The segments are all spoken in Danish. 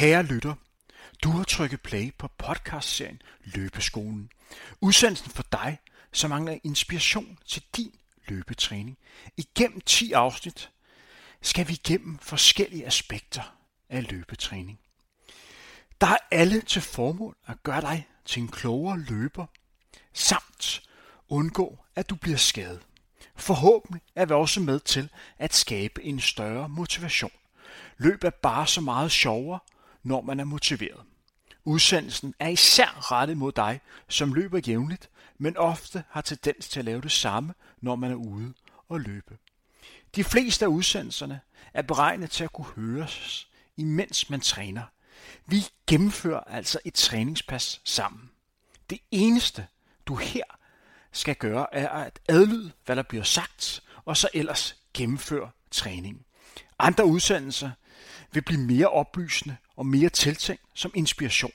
Kære lytter, du har trykket play på podcastserien Løbeskolen. Udsendelsen for dig, som mangler inspiration til din løbetræning. Igennem 10 afsnit skal vi igennem forskellige aspekter af løbetræning. Der er alle til formål at gøre dig til en klogere løber, samt undgå, at du bliver skadet. Forhåbentlig er vi også med til at skabe en større motivation. Løb er bare så meget sjovere, når man er motiveret. Udsendelsen er især rettet mod dig, som løber jævnligt, men ofte har tendens til at lave det samme, når man er ude og løbe. De fleste af udsendelserne er beregnet til at kunne høres, imens man træner. Vi gennemfører altså et træningspas sammen. Det eneste, du her skal gøre, er at adlyde, hvad der bliver sagt, og så ellers gennemføre træningen. Andre udsendelser vil blive mere oplysende og mere tiltænkt som inspiration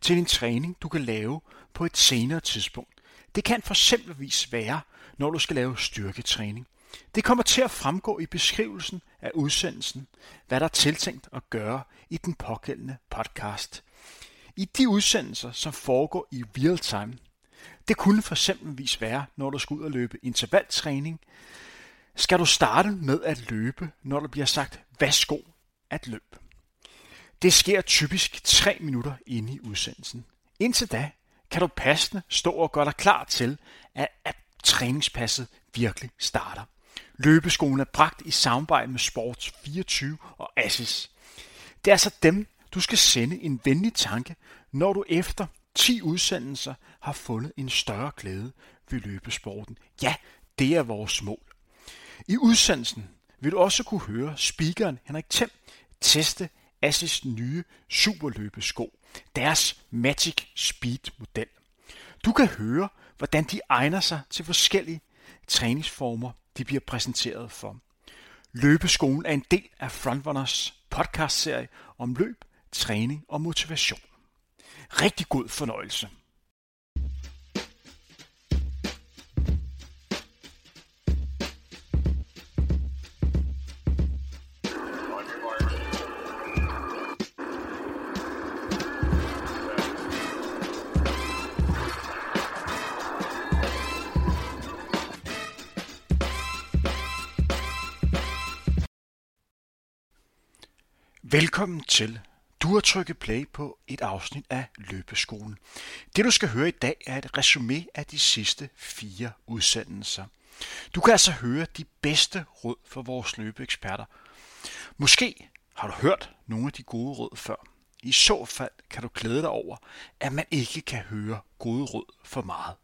til en træning, du kan lave på et senere tidspunkt. Det kan for eksempelvis være, når du skal lave styrketræning. Det kommer til at fremgå i beskrivelsen af udsendelsen, hvad der er tiltænkt at gøre i den pågældende podcast. I de udsendelser, som foregår i real time, det kunne for eksempelvis være, når du skal ud og løbe intervaltræning, skal du starte med at løbe, når der bliver sagt, værsgo at løb. Det sker typisk 3 minutter inde i udsendelsen. Indtil da kan du passende stå og gøre dig klar til, at, at træningspasset virkelig starter. Løbeskolen er bragt i samarbejde med Sports 24 og Assis. Det er altså dem, du skal sende en venlig tanke, når du efter 10 udsendelser har fundet en større glæde ved løbesporten. Ja, det er vores mål. I udsendelsen vil du også kunne høre speakeren Henrik Thiem teste Assis nye superløbesko, deres Magic Speed model. Du kan høre, hvordan de egner sig til forskellige træningsformer, de bliver præsenteret for. Løbeskolen er en del af Frontrunners podcastserie om løb, træning og motivation. Rigtig god fornøjelse. Velkommen til. Du har trykket play på et afsnit af Løbeskolen. Det du skal høre i dag er et resume af de sidste fire udsendelser. Du kan altså høre de bedste råd fra vores løbeeksperter. Måske har du hørt nogle af de gode råd før. I så fald kan du glæde dig over, at man ikke kan høre gode råd for meget.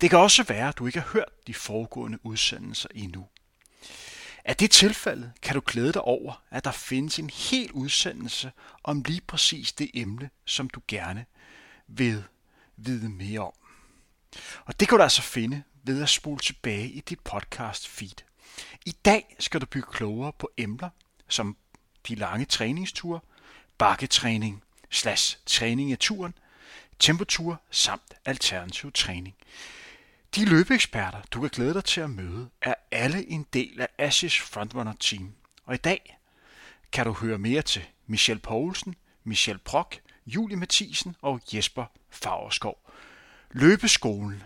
Det kan også være, at du ikke har hørt de foregående udsendelser endnu. Er det tilfældet, kan du glæde dig over, at der findes en hel udsendelse om lige præcis det emne, som du gerne vil vide mere om. Og det kan du altså finde ved at spole tilbage i dit podcast feed. I dag skal du blive klogere på emner som de lange træningsture, bakketræning slash træning i turen, temperatur samt alternativ træning. De løbeeksperter, du kan glæde dig til at møde, er alle en del af Ashes Frontrunner Team. Og i dag kan du høre mere til Michel Poulsen, Michel Brock, Julie Mathisen og Jesper Fagerskov. Løbeskolen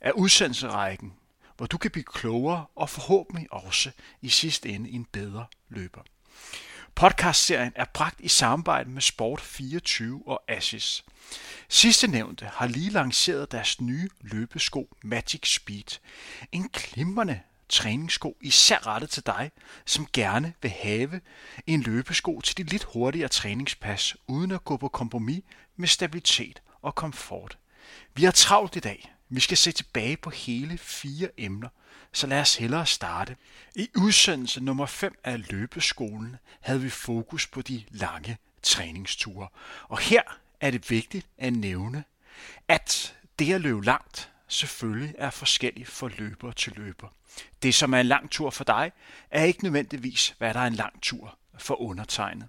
er udsendelserækken, hvor du kan blive klogere og forhåbentlig også i sidste ende en bedre løber. Podcastserien er bragt i samarbejde med Sport24 og Ashes. Sidste nævnte har lige lanceret deres nye løbesko Magic Speed. En glimrende træningssko, især rettet til dig, som gerne vil have en løbesko til de lidt hurtigere træningspas, uden at gå på kompromis med stabilitet og komfort. Vi har travlt i dag. Vi skal se tilbage på hele fire emner, så lad os hellere starte. I udsendelse nummer 5 af løbeskolen havde vi fokus på de lange træningsture. Og her er det vigtigt at nævne, at det at løbe langt selvfølgelig er forskelligt fra løber til løber. Det, som er en lang tur for dig, er ikke nødvendigvis, hvad der er en lang tur for undertegnet.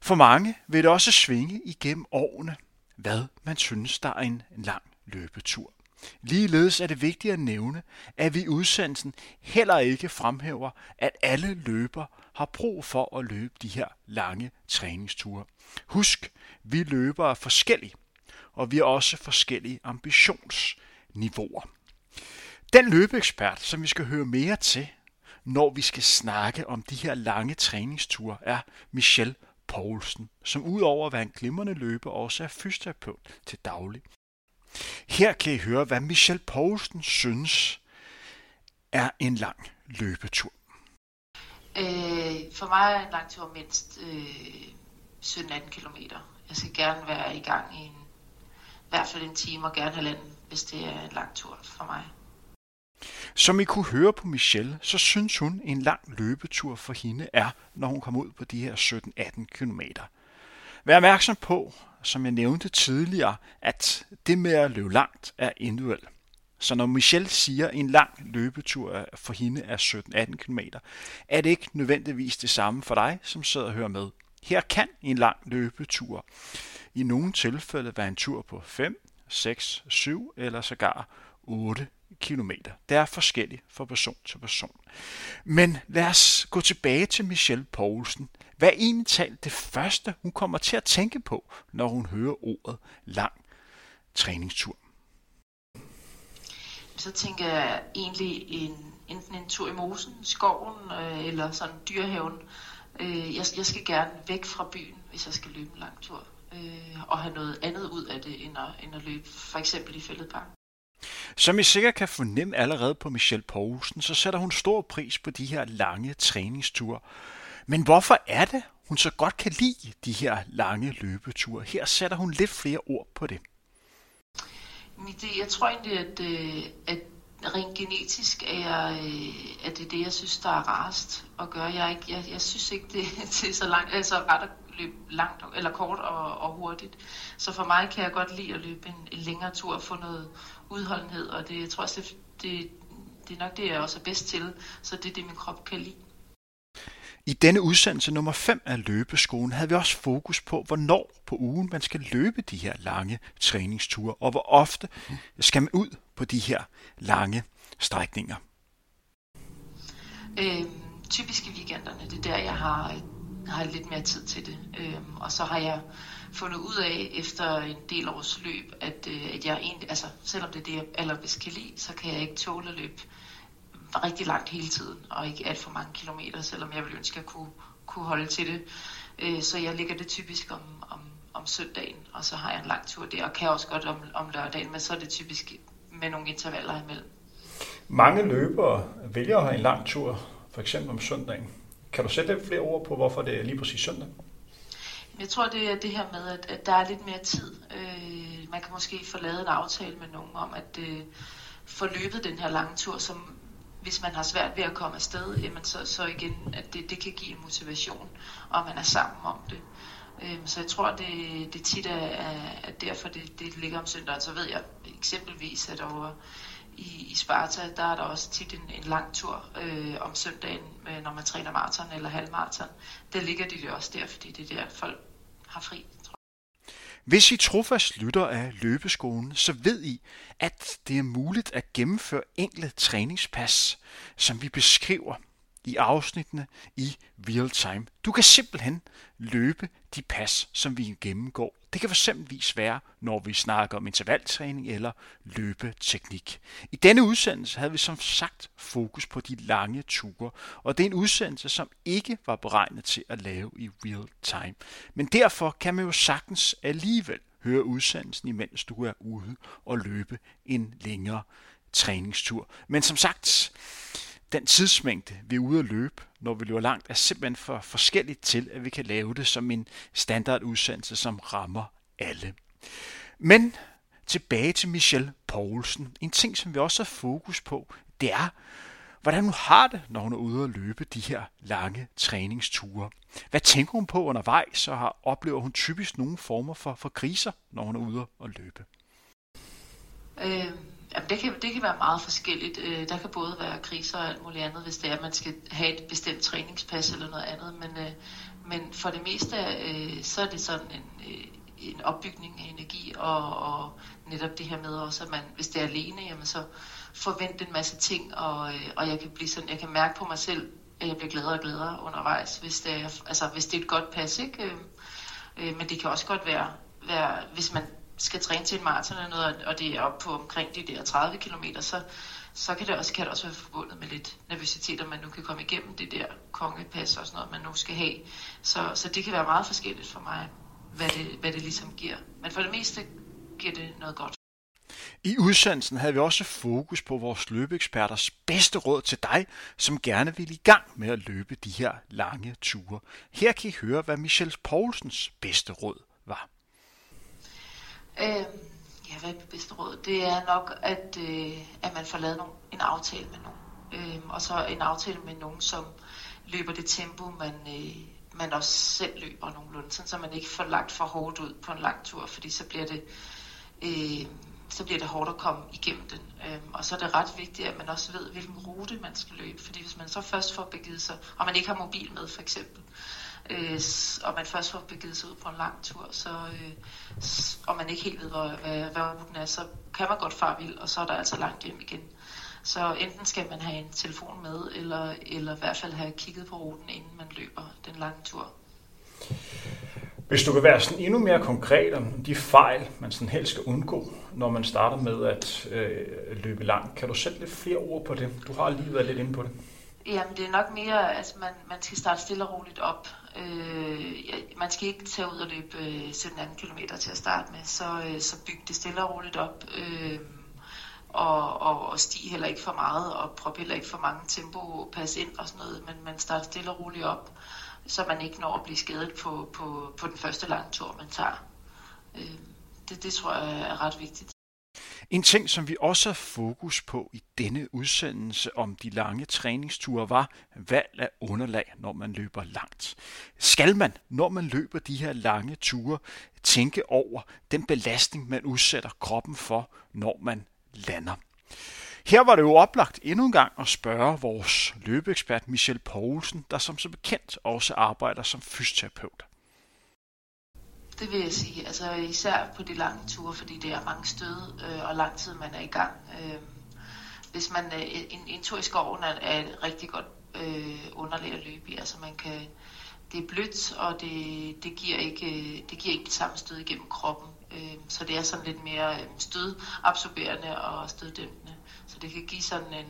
For mange vil det også svinge igennem årene, hvad man synes, der er en lang løbetur. Ligeledes er det vigtigt at nævne, at vi i udsendelsen heller ikke fremhæver, at alle løber har brug for at løbe de her lange træningsture. Husk, vi løber er forskellige, og vi har også forskellige ambitionsniveauer. Den løbeekspert, som vi skal høre mere til, når vi skal snakke om de her lange træningsture, er Michelle Poulsen, som udover at være en glimrende løber, også er fysioterapeut til daglig. Her kan I høre, hvad Michelle Poulsen synes er en lang løbetur. Øh, for mig er en lang tur mindst øh, 17-18 km. Jeg skal gerne være i gang i en, i hvert fald en time og gerne halvanden, hvis det er en lang tur for mig. Som I kunne høre på Michelle, så synes hun, en lang løbetur for hende er, når hun kommer ud på de her 17-18 km. Vær opmærksom på, som jeg nævnte tidligere, at det med at løbe langt er individuelt. Så når Michelle siger, at en lang løbetur for hende er 17-18 km, er det ikke nødvendigvis det samme for dig, som sidder og hører med. Her kan en lang løbetur i nogle tilfælde være en tur på 5, 6, 7 eller sågar 8 km. Det er forskelligt fra person til person. Men lad os gå tilbage til Michelle Poulsen. Hvad er egentlig talt det første, hun kommer til at tænke på, når hun hører ordet lang træningstur? Så tænker jeg egentlig en, enten en tur i mosen, skoven øh, eller sådan dyrehaven. Øh, jeg, jeg skal gerne væk fra byen, hvis jeg skal løbe en lang tur. Øh, og have noget andet ud af det, end at, end at løbe for eksempel i fældeparken. Som I sikkert kan fornemme allerede på Michelle Poulsen, så sætter hun stor pris på de her lange træningsture. Men hvorfor er det, hun så godt kan lide de her lange løbeture? Her sætter hun lidt flere ord på det. Det, jeg tror egentlig, at, øh, at rent genetisk er, jeg, øh, er at det er det, jeg synes, der er rarest at gøre. Jeg, ikke, jeg, jeg synes ikke, det, det er så langt, altså ret at løbe langt eller kort og, og hurtigt. Så for mig kan jeg godt lide at løbe en, en længere tur og få noget udholdenhed, og det, jeg tror også, det, det, det er nok det, jeg også er bedst til, så det er det, min krop kan lide. I denne udsendelse nummer 5 af løbeskolen havde vi også fokus på, hvornår på ugen man skal løbe de her lange træningsture, og hvor ofte skal man ud på de her lange strækninger. Øh, typisk i weekenderne, det er der, jeg har, har lidt mere tid til det. Øh, og så har jeg fundet ud af efter en del års løb, at, øh, at jeg egentlig, altså selvom det er det, jeg allerbedst kan lide, så kan jeg ikke tåle at løbe rigtig langt hele tiden, og ikke alt for mange kilometer, selvom jeg ville ønske, at jeg kunne, kunne holde til det. Øh, så jeg ligger det typisk om, om, om søndagen, og så har jeg en lang tur der, og kan også godt om, om lørdagen, men så er det typisk med nogle intervaller imellem. Mange løbere vælger at have en lang tur, for eksempel om søndagen. Kan du sætte flere ord på, hvorfor det er lige præcis søndag? Jeg tror, det er det her med, at, at der er lidt mere tid. Øh, man kan måske få lavet en aftale med nogen om, at øh, få løbet den her lange tur, som hvis man har svært ved at komme afsted, jamen så, så igen, at det, det kan give en motivation, og man er sammen om det. Øhm, så jeg tror, det, det tit er, er derfor, det, det ligger om søndagen. Så ved jeg eksempelvis, at over i, i Sparta, der er der også tit en, en lang tur øh, om søndagen, når man træner maraton eller halvmaraton. Der ligger de det også der, fordi det er der, folk har fri. Hvis I trofast lytter af løbeskolen, så ved I, at det er muligt at gennemføre enkle træningspas, som vi beskriver i afsnittene i real time. Du kan simpelthen løbe de pas, som vi gennemgår. Det kan eksempelvis være, når vi snakker om intervaltræning eller løbeteknik. I denne udsendelse havde vi som sagt fokus på de lange ture, og det er en udsendelse, som ikke var beregnet til at lave i real time. Men derfor kan man jo sagtens alligevel høre udsendelsen, imens du er ude og løbe en længere træningstur. Men som sagt, den tidsmængde, vi er ude at løbe, når vi løber langt, er simpelthen for forskelligt til, at vi kan lave det som en standardudsendelse, som rammer alle. Men tilbage til Michelle Poulsen. En ting, som vi også har fokus på, det er, hvordan hun har det, når hun er ude at løbe de her lange træningsture. Hvad tænker hun på undervejs, og har, oplever hun typisk nogle former for, for kriser, når hun er ude at løbe? Øh, det, kan, det kan være meget forskelligt. Øh, der kan både være kriser og alt muligt andet, hvis det er, at man skal have et bestemt træningspas eller noget andet. Men, øh, men for det meste, øh, så er det sådan en, øh, en opbygning af energi, og, og netop det her med også, at man, hvis det er alene, jamen så forvente en masse ting, og, øh, og jeg kan blive sådan, jeg kan mærke på mig selv, at jeg bliver gladere og gladere undervejs, hvis det er, altså, hvis det er et godt pas, ikke? Øh, øh, men det kan også godt være, være hvis man skal træne til en maraton eller noget, og det er op på omkring de der 30 km, så, så kan det også, kan det også være forbundet med lidt nervøsitet, om man nu kan komme igennem det der kongepas og sådan noget, man nu skal have. Så, så det kan være meget forskelligt for mig, hvad det, hvad det ligesom giver. Men for det meste giver det noget godt. I udsendelsen havde vi også fokus på vores løbeeksperters bedste råd til dig, som gerne vil i gang med at løbe de her lange ture. Her kan I høre, hvad Michel Poulsens bedste råd. Øh, ja, hvad er det bedste råd? Det er nok, at, øh, at man får lavet nogle, en aftale med nogen. Øh, og så en aftale med nogen, som løber det tempo, man, øh, man også selv løber nogenlunde, sådan, så man ikke får lagt for hårdt ud på en lang tur, fordi så bliver det... Øh, så bliver det hårdt at komme igennem den. Øhm, og så er det ret vigtigt, at man også ved, hvilken rute man skal løbe. Fordi hvis man så først får begivet sig, og man ikke har mobil med for eksempel, øh, og man først får begivet sig ud på en lang tur, så, øh, og man ikke helt ved, hvor, hvad, hvad ruten er, så kan man godt fare vild, og så er der altså langt hjem igen. Så enten skal man have en telefon med, eller, eller i hvert fald have kigget på ruten, inden man løber den lange tur. Hvis du kan være sådan endnu mere konkret om de fejl, man sådan helst skal undgå, når man starter med at øh, løbe langt, kan du sætte lidt flere ord på det? Du har lige været lidt inde på det. Jamen, det er nok mere, at altså, man, man skal starte stille og roligt op. Øh, ja, man skal ikke tage ud og løbe øh, 17-18 km til at starte med, så, øh, så byg det stille og roligt op. Øh, og, og, og stig heller ikke for meget, og prop heller ikke for mange tempo pas ind og sådan noget, men man starter stille og roligt op så man ikke når at blive skadet på, på, på den første lange tur, man tager. Øh, det, det tror jeg er ret vigtigt. En ting, som vi også har fokus på i denne udsendelse om de lange træningsture, var valg af underlag, når man løber langt. Skal man, når man løber de her lange ture, tænke over den belastning, man udsætter kroppen for, når man lander? Her var det jo oplagt endnu en gang at spørge vores løbeekspert Michel Poulsen, der som så bekendt også arbejder som fysioterapeut. Det vil jeg sige, altså især på de lange ture, fordi det er mange stød øh, og lang tid man er i gang. Øh, hvis man øh, en, en tur i skoven er, er et rigtig godt øh, underlag at løbe i, altså man kan det er blødt, og det, det, giver ikke, øh, det giver ikke det samme stød igennem kroppen. Øh, så det er sådan lidt mere øh, stødabsorberende og støddæmpende. Så det kan give sådan en...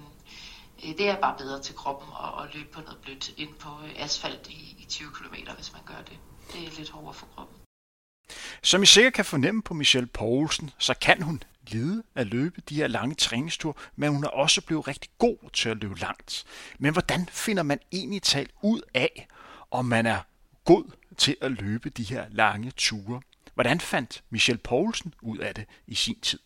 Øh, det er bare bedre til kroppen at, at løbe på noget blødt end på øh, asfalt i, i 20 km, hvis man gør det. Det er lidt hårdere for kroppen. Som I sikkert kan fornemme på Michelle Poulsen, så kan hun lide at løbe de her lange træningsture, men hun er også blevet rigtig god til at løbe langt. Men hvordan finder man egentlig talt ud af, om man er god til at løbe de her lange ture? Hvordan fandt Michelle Poulsen ud af det i sin tid?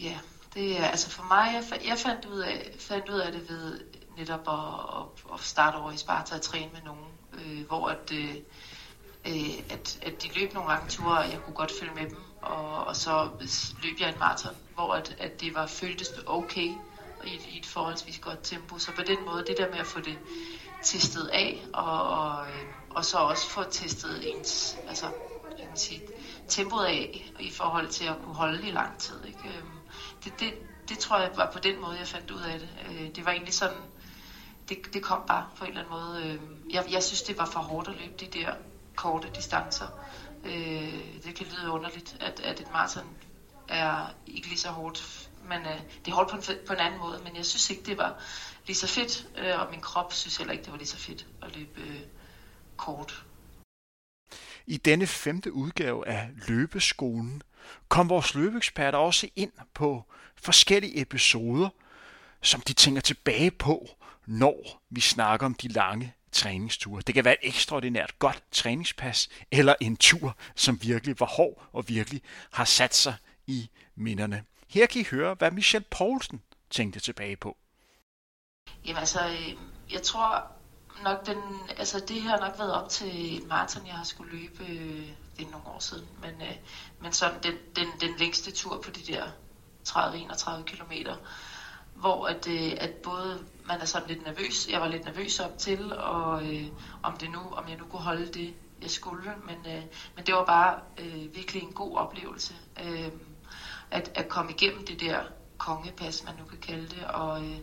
Ja, det er altså for mig, jeg, jeg fandt, ud af, fandt ud af det ved netop at, at, at starte over i Sparta og træne med nogen, øh, hvor at, øh, øh, at, at de løb nogle lange ture, og jeg kunne godt følge med dem, og, og så løb jeg en maraton, hvor at, at det var føltes okay i, i et forholdsvis godt tempo. Så på den måde, det der med at få det testet af, og, og, øh, og så også få testet ens, altså jeg kan sige, tempoet af i forhold til at kunne holde i lang tid. Ikke? Øhm, det, det, det tror jeg var på den måde, jeg fandt ud af det. Øh, det var egentlig sådan, det, det kom bare på en eller anden måde. Øhm, jeg, jeg synes, det var for hårdt at løbe de der korte distancer. Øh, det kan lyde underligt, at, at et maraton er ikke lige så hårdt, men øh, det er hårdt på en, på en anden måde, men jeg synes ikke, det var lige så fedt, øh, og min krop synes heller ikke, det var lige så fedt at løbe øh, kort. I denne femte udgave af Løbeskolen kom vores løbeeksperter også ind på forskellige episoder, som de tænker tilbage på, når vi snakker om de lange træningsture. Det kan være et ekstraordinært godt træningspas, eller en tur, som virkelig var hård og virkelig har sat sig i minderne. Her kan I høre, hvad Michelle Poulsen tænkte tilbage på. Jamen altså, øh, jeg tror nok den, altså det har nok været op til en maraton, jeg har skulle løbe, øh, det er nogle år siden, men, øh, men sådan den, den, den længste tur på de der 30-31 kilometer, hvor at, at både man er sådan lidt nervøs, jeg var lidt nervøs op til, og øh, om det nu, om jeg nu kunne holde det, jeg skulle, men, øh, men det var bare øh, virkelig en god oplevelse, øh, at, at komme igennem det der kongepas, man nu kan kalde det, og, øh,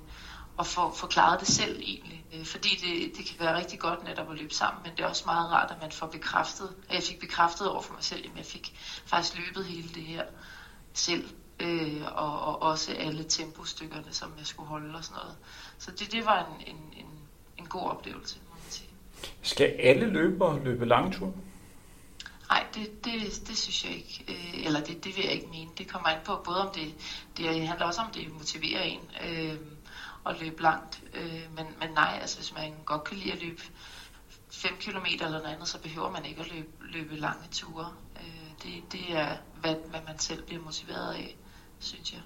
og få forklaret det selv egentlig. Øh, fordi det, det kan være rigtig godt netop at løbe sammen, men det er også meget rart, at man får bekræftet, at jeg fik bekræftet over for mig selv, at jeg fik faktisk løbet hele det her selv, øh, og, og også alle tempostykkerne, som jeg skulle holde og sådan noget. Så det, det var en, en, en, en god oplevelse, må man sige. Skal alle løbere løbe langtur? Nej, det, det, det synes jeg ikke. Øh, eller det, det vil jeg ikke mene. Det kommer an på både om det, det handler også om, det motiverer en øh, at løbe langt. Øh, men, men nej, altså hvis man godt kan lide at løbe 5 km eller noget andet, så behøver man ikke at løbe, løbe lange ture. Øh, det, det er, hvad, hvad man selv bliver motiveret af, synes jeg.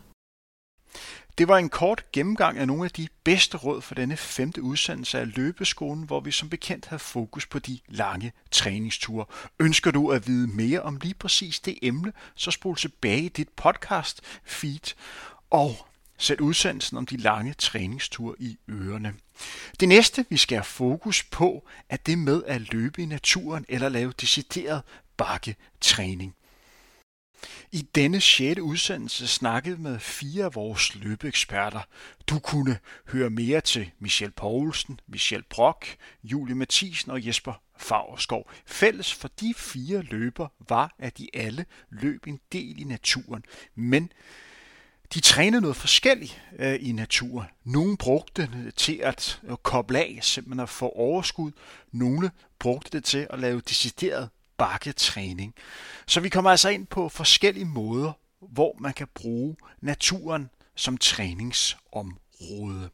Det var en kort gennemgang af nogle af de bedste råd for denne femte udsendelse af Løbeskolen, hvor vi som bekendt havde fokus på de lange træningsture. Ønsker du at vide mere om lige præcis det emne, så spol tilbage i dit podcast feed og sæt udsendelsen om de lange træningsture i ørerne. Det næste, vi skal have fokus på, er det med at løbe i naturen eller lave decideret bakketræning. I denne sjette udsendelse snakkede med fire af vores løbeeksperter. Du kunne høre mere til Michel Poulsen, Michel Brock, Julie Mathisen og Jesper Fagerskov. Fælles for de fire løber var, at de alle løb en del i naturen, men de trænede noget forskelligt øh, i naturen. Nogle brugte det til at øh, koble af, simpelthen at få overskud. Nogle brugte det til at lave decideret bakketræning. Så vi kommer altså ind på forskellige måder, hvor man kan bruge naturen som træningsområde.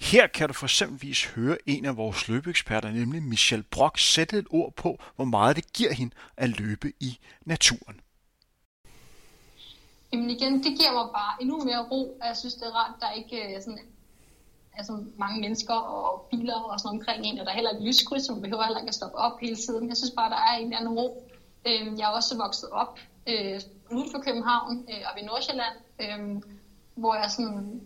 Her kan du for eksempelvis høre en af vores løbeeksperter, nemlig Michelle Brock, sætte et ord på, hvor meget det giver hende at løbe i naturen. Jamen igen, det giver mig bare endnu mere ro, og jeg synes, det er rart, der ikke øh, sådan altså mange mennesker og biler og sådan omkring en, og der er heller ikke lyskryds, så man behøver heller ikke at stoppe op hele tiden. Jeg synes bare, der er en eller anden ro. Øh, jeg er også vokset op øh, uden for København øh, og i Nordsjælland, øh, hvor jeg sådan,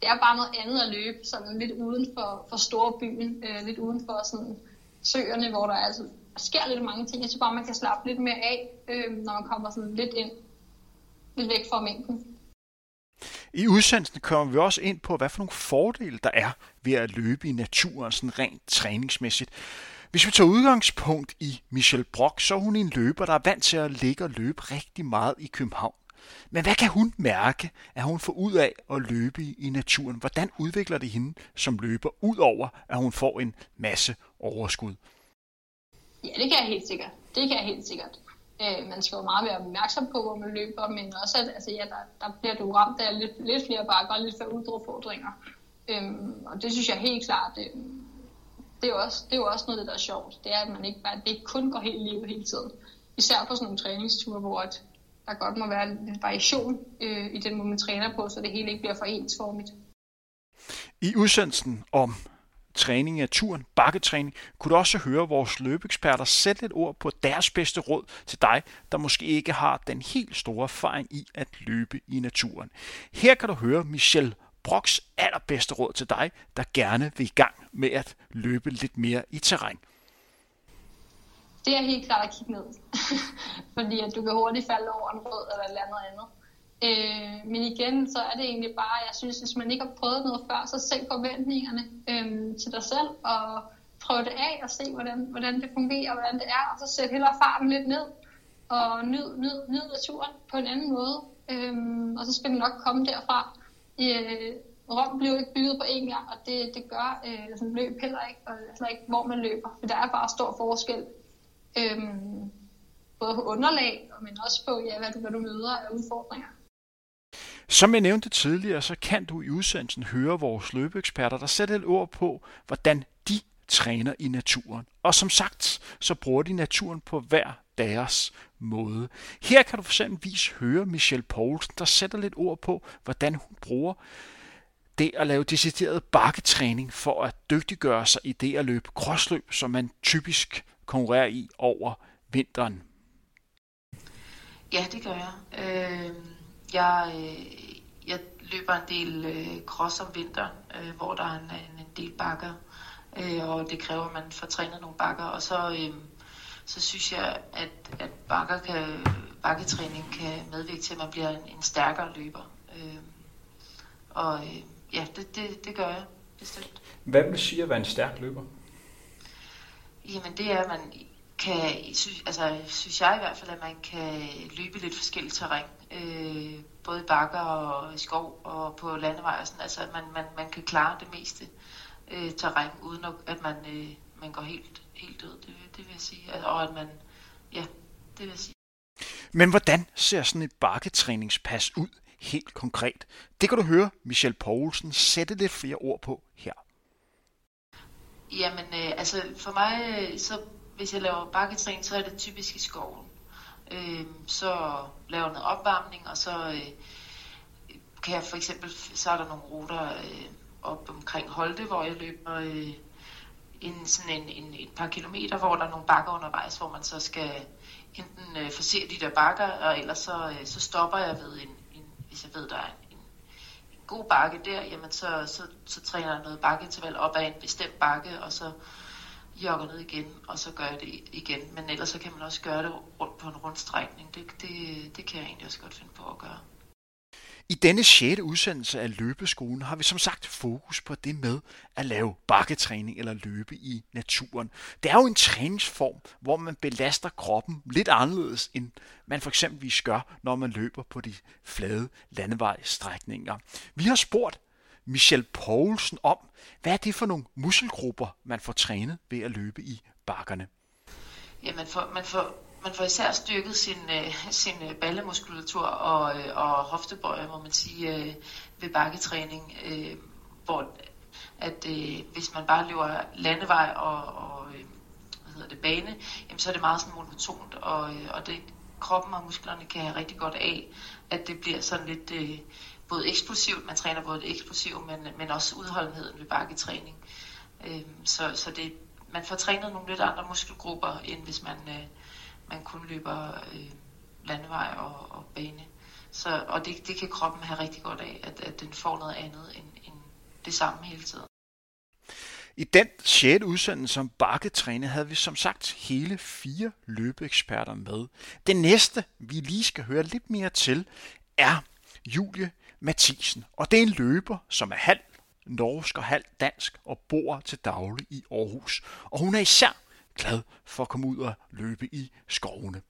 det er bare noget andet at løbe, sådan lidt uden for, for storbyen, øh, lidt uden for sådan søerne, hvor der altså sker lidt mange ting. Jeg synes bare, man kan slappe lidt mere af, øh, når man kommer sådan lidt ind, lidt væk fra mængden. I udsendelsen kommer vi også ind på, hvad for nogle fordele der er ved at løbe i naturen, sådan rent træningsmæssigt. Hvis vi tager udgangspunkt i Michelle Brock, så er hun en løber, der er vant til at ligge og løbe rigtig meget i København. Men hvad kan hun mærke, at hun får ud af at løbe i naturen? Hvordan udvikler det hende som løber, udover at hun får en masse overskud? Ja, det kan jeg helt sikkert. Det kan jeg helt sikkert. Øh, man skal jo meget være opmærksom på, hvor man løber, men også at altså, ja, der, der bliver du ramt af lidt, lidt flere bakker og lidt flere udfordringer. Øhm, og det synes jeg helt klart, det, det, er jo også, det er jo også noget, der er sjovt. Det er, at man ikke, bare, det ikke kun går helt livet hele tiden. Især på sådan nogle træningsture, hvor at der godt må være en variation øh, i den måde, man træner på, så det hele ikke bliver for ensformigt. I udsendelsen om træning af turen, bakketræning, kunne du også høre vores løbeeksperter sætte et ord på deres bedste råd til dig, der måske ikke har den helt store erfaring i at løbe i naturen. Her kan du høre Michelle Brocks allerbedste råd til dig, der gerne vil i gang med at løbe lidt mere i terræn. Det er helt klart at kigge ned, fordi at du kan hurtigt falde over en rød eller noget andet. Øh, men igen, så er det egentlig bare, jeg synes, hvis man ikke har prøvet noget før, så sænk forventningerne øh, til dig selv, og prøv det af og se, hvordan, hvordan det fungerer, og hvordan det er, og så sæt heller farten lidt ned, og nyd, nyd, nyd naturen på en anden måde, øh, og så skal den nok komme derfra. Øh, Rom blev ikke bygget på én gang, og det, det gør øh, sådan løb heller ikke, og heller ikke, hvor man løber, for der er bare stor forskel. Øh, både på underlag, men også på, ja, hvad, du, hvad du møder af udfordringer. Som jeg nævnte tidligere, så kan du i udsendelsen høre vores løbeeksperter, der sætter et ord på, hvordan de træner i naturen. Og som sagt, så bruger de naturen på hver deres måde. Her kan du for eksempelvis høre Michelle Poulsen, der sætter lidt ord på, hvordan hun bruger det at lave decideret bakketræning for at dygtiggøre sig i det at løbe krossløb, som man typisk konkurrerer i over vinteren. Ja, det gør jeg. Øh, jeg, øh, jeg løber en del øh, cross om vinteren, øh, hvor der er en, en, del bakker, øh, og det kræver, at man får trænet nogle bakker. Og så, øh, så synes jeg, at, at bakker kan, bakketræning kan medvirke til, at man bliver en, en stærkere løber. Øh, og øh, ja, det, det, det gør jeg bestemt. Hvad vil sige at være en stærk løber? Jamen det er, at man kan, synes, altså, synes jeg i hvert fald, at man kan løbe lidt forskelligt terræn. Øh, både i bakker og i skov og på landevej og sådan. Altså at man, man, man kan klare det meste øh, terræn, uden at man, øh, man går helt, helt død, det, det vil jeg sige. Og at man, ja, det vil jeg sige. Men hvordan ser sådan et bakketræningspas ud helt konkret? Det kan du høre Michelle Poulsen sætte lidt flere ord på her. Jamen, øh, altså for mig, øh, så hvis jeg laver bakketræning, så er det typisk i skoven. Øh, så laver jeg noget opvarmning, og så øh, kan jeg for eksempel, så er der nogle ruter øh, op omkring Holte, hvor jeg løber øh, en, sådan en, en, et par kilometer, hvor der er nogle bakker undervejs, hvor man så skal enten øh, forse de der bakker, og ellers så, øh, så stopper jeg ved en, en, hvis jeg ved, der er en, en, en god bakke der, jamen så, så, så træner jeg noget bakkeinterval op ad en bestemt bakke, og så jogger ned igen, og så gør jeg det igen. Men ellers så kan man også gøre det rundt på en rundstrækning. Det, det, det kan jeg egentlig også godt finde på at gøre. I denne 6. udsendelse af Løbeskolen har vi som sagt fokus på det med at lave bakketræning eller løbe i naturen. Det er jo en træningsform, hvor man belaster kroppen lidt anderledes, end man for eksempel gør, når man løber på de flade landevejstrækninger. Vi har spurgt Michel Poulsen om, hvad er det for nogle muskelgrupper, man får trænet ved at løbe i bakkerne? Ja, man får, man får man får især styrket sin, øh, sin øh, ballemuskulatur og, øh, og hoftebøjer, må man sige, ved bakketræning, hvor at øh, hvis man bare løber landevej og, og hvad hedder det, bane, jamen, så er det meget sådan monotont, og, og det, kroppen og musklerne kan have rigtig godt af, at det bliver sådan lidt øh, både eksplosivt, man træner både det eksplosive, men, men også udholdenheden ved bakketræning. Øh, så så det, man får trænet nogle lidt andre muskelgrupper, end hvis man øh, man kun løber øh, landevej og, og bane. Så, og det, det kan kroppen have rigtig godt af, at, at den får noget andet end, end det samme hele tiden. I den 6. udsendelse som bakketræne havde vi som sagt hele fire løbeeksperter med. Den næste, vi lige skal høre lidt mere til, er Julie Mathisen. Og det er en løber, som er halv norsk og halv dansk og bor til daglig i Aarhus. Og hun er især glad for at komme ud og løbe i skovene?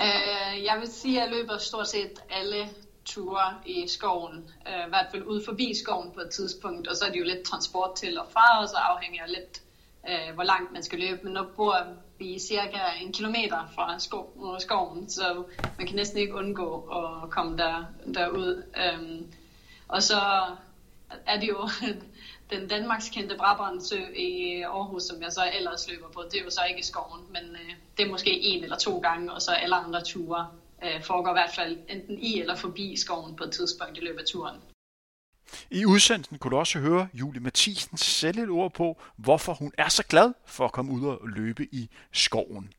Øh, jeg vil sige, at jeg løber stort set alle ture i skoven, øh, i hvert fald ud forbi skoven på et tidspunkt, og så er det jo lidt transport til og fra, og så afhænger jeg lidt, øh, hvor langt man skal løbe. Men nu bor vi cirka en kilometer fra sko- skoven, så man kan næsten ikke undgå at komme der, derud. Øhm, og så er det jo den Danmarks kendte Brabrandsø i Aarhus, som jeg så ellers løber på, det er jo så ikke i skoven, men øh, det er måske en eller to gange, og så alle andre ture øh, foregår i hvert fald enten i eller forbi skoven på et tidspunkt i løbet af turen. I udsendelsen kunne du også høre Julie Mathisen sætte et ord på, hvorfor hun er så glad for at komme ud og løbe i skoven.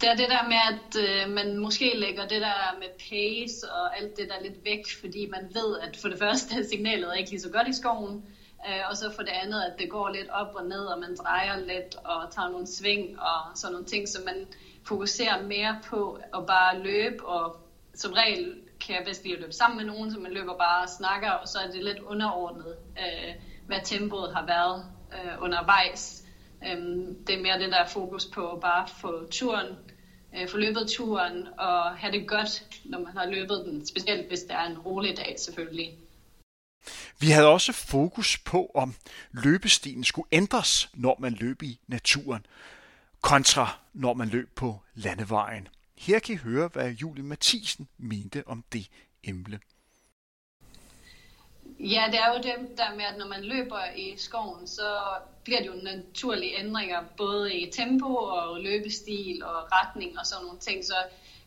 Det er det der med, at øh, man måske lægger det der med pace og alt det der lidt væk, fordi man ved, at for det første er signalet ikke lige så godt i skoven, øh, og så for det andet, at det går lidt op og ned, og man drejer lidt og tager nogle sving og sådan nogle ting, så man fokuserer mere på at bare løbe, og som regel kan jeg bedst lide at løbe sammen med nogen, så man løber bare og snakker, og så er det lidt underordnet, øh, hvad tempoet har været øh, undervejs. Øhm, det er mere det der fokus på bare få turen, øh, få løbet turen og have det godt, når man har løbet den, specielt hvis det er en rolig dag selvfølgelig. Vi havde også fokus på, om løbestien skulle ændres, når man løb i naturen, kontra når man løb på landevejen. Her kan I høre, hvad Julie Mathisen mente om det emne. Ja, det er jo det der med, at når man løber i skoven, så bliver det jo naturlige ændringer, både i tempo og løbestil og retning og sådan nogle ting. Så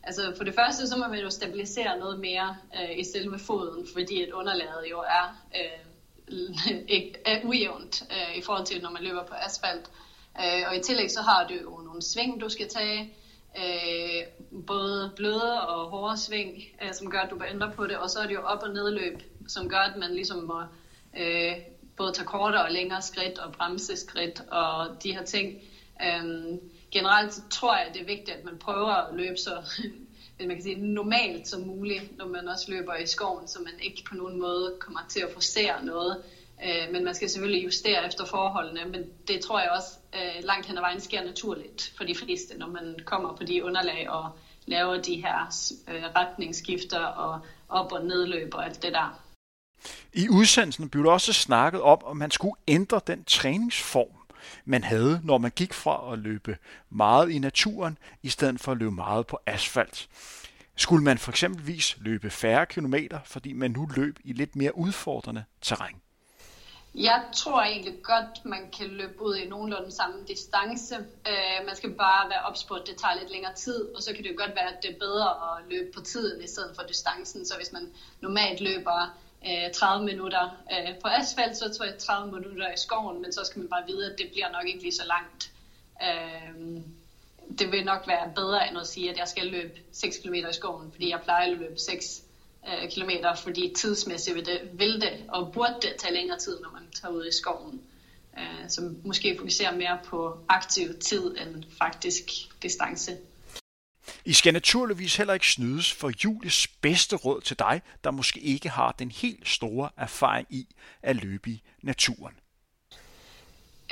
altså, for det første, så må man jo stabilisere noget mere øh, i selve foden, fordi at underlaget jo er, øh, ikke, er ujævnt øh, i forhold til, når man løber på asfalt. Øh, og i tillæg så har du jo nogle sving, du skal tage, øh, både bløde og hårde sving, øh, som gør, at du kan ændre på det, og så er det jo op- og nedløb, som gør, at man ligesom må øh, både tage kortere og længere skridt og bremseskridt og de her ting. Øh, generelt tror jeg, at det er vigtigt, at man prøver at løbe så, man kan sige, normalt som muligt, når man også løber i skoven, så man ikke på nogen måde kommer til at forsere noget. Øh, men man skal selvfølgelig justere efter forholdene, men det tror jeg også øh, langt hen ad vejen sker naturligt for de fleste, når man kommer på de underlag og laver de her øh, retningsskifter og op- og nedløb og alt det der. I udsendelsen blev der også snakket om, at man skulle ændre den træningsform, man havde, når man gik fra at løbe meget i naturen, i stedet for at løbe meget på asfalt. Skulle man for eksempelvis løbe færre kilometer, fordi man nu løb i lidt mere udfordrende terræn? Jeg tror egentlig godt, man kan løbe ud i nogenlunde samme distance. Øh, man skal bare være ops på, at det tager lidt længere tid, og så kan det godt være, at det er bedre at løbe på tiden i stedet for distancen. Så hvis man normalt løber øh, 30 minutter øh, på asfalt, så tror jeg 30 minutter i skoven, men så skal man bare vide, at det bliver nok ikke lige så langt. Øh, det vil nok være bedre end at sige, at jeg skal løbe 6 km i skoven, fordi jeg plejer at løbe 6 øh, kilometer, fordi tidsmæssigt vil det, vil det og burde det tage længere tid, når man tager ud i skoven. Øh, så måske fokuserer mere på aktiv tid end faktisk distance. I skal naturligvis heller ikke snydes for Julies bedste råd til dig, der måske ikke har den helt store erfaring i at løbe i naturen.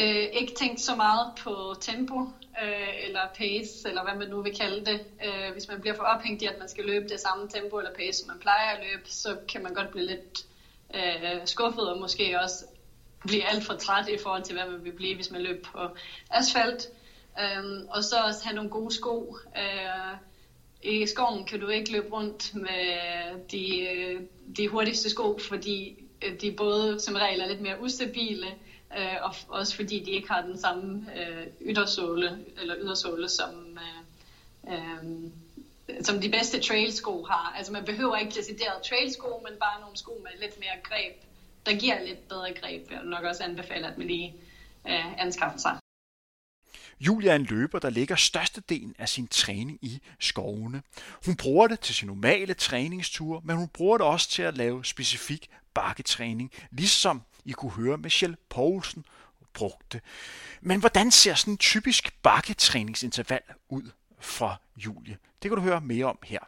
Øh, ikke tænkt så meget på tempo øh, eller pace, eller hvad man nu vil kalde det. Øh, hvis man bliver for ophængt i, at man skal løbe det samme tempo eller pace, som man plejer at løbe, så kan man godt blive lidt øh, skuffet og måske også blive alt for træt i forhold til, hvad man vil blive, hvis man løber på asfalt. Øh, og så også have nogle gode sko. Øh, I skoven kan du ikke løbe rundt med de, øh, de hurtigste sko, fordi øh, de både som regel er lidt mere ustabile, øh, og også fordi de ikke har den samme øh, ydersåle, eller ydersåle som, øh, øh, som de bedste trailsko har. Altså man behøver ikke decideret trailsko, men bare nogle sko med lidt mere greb, der giver lidt bedre greb. Jeg vil nok også anbefale, at man lige øh, anskaffer sig. Julia er en løber, der lægger størstedelen af sin træning i skovene. Hun bruger det til sin normale træningsture, men hun bruger det også til at lave specifik bakketræning, ligesom i kunne høre Michelle Poulsen brugte. Men hvordan ser sådan en typisk bakketræningsinterval ud for Julie? Det kan du høre mere om her.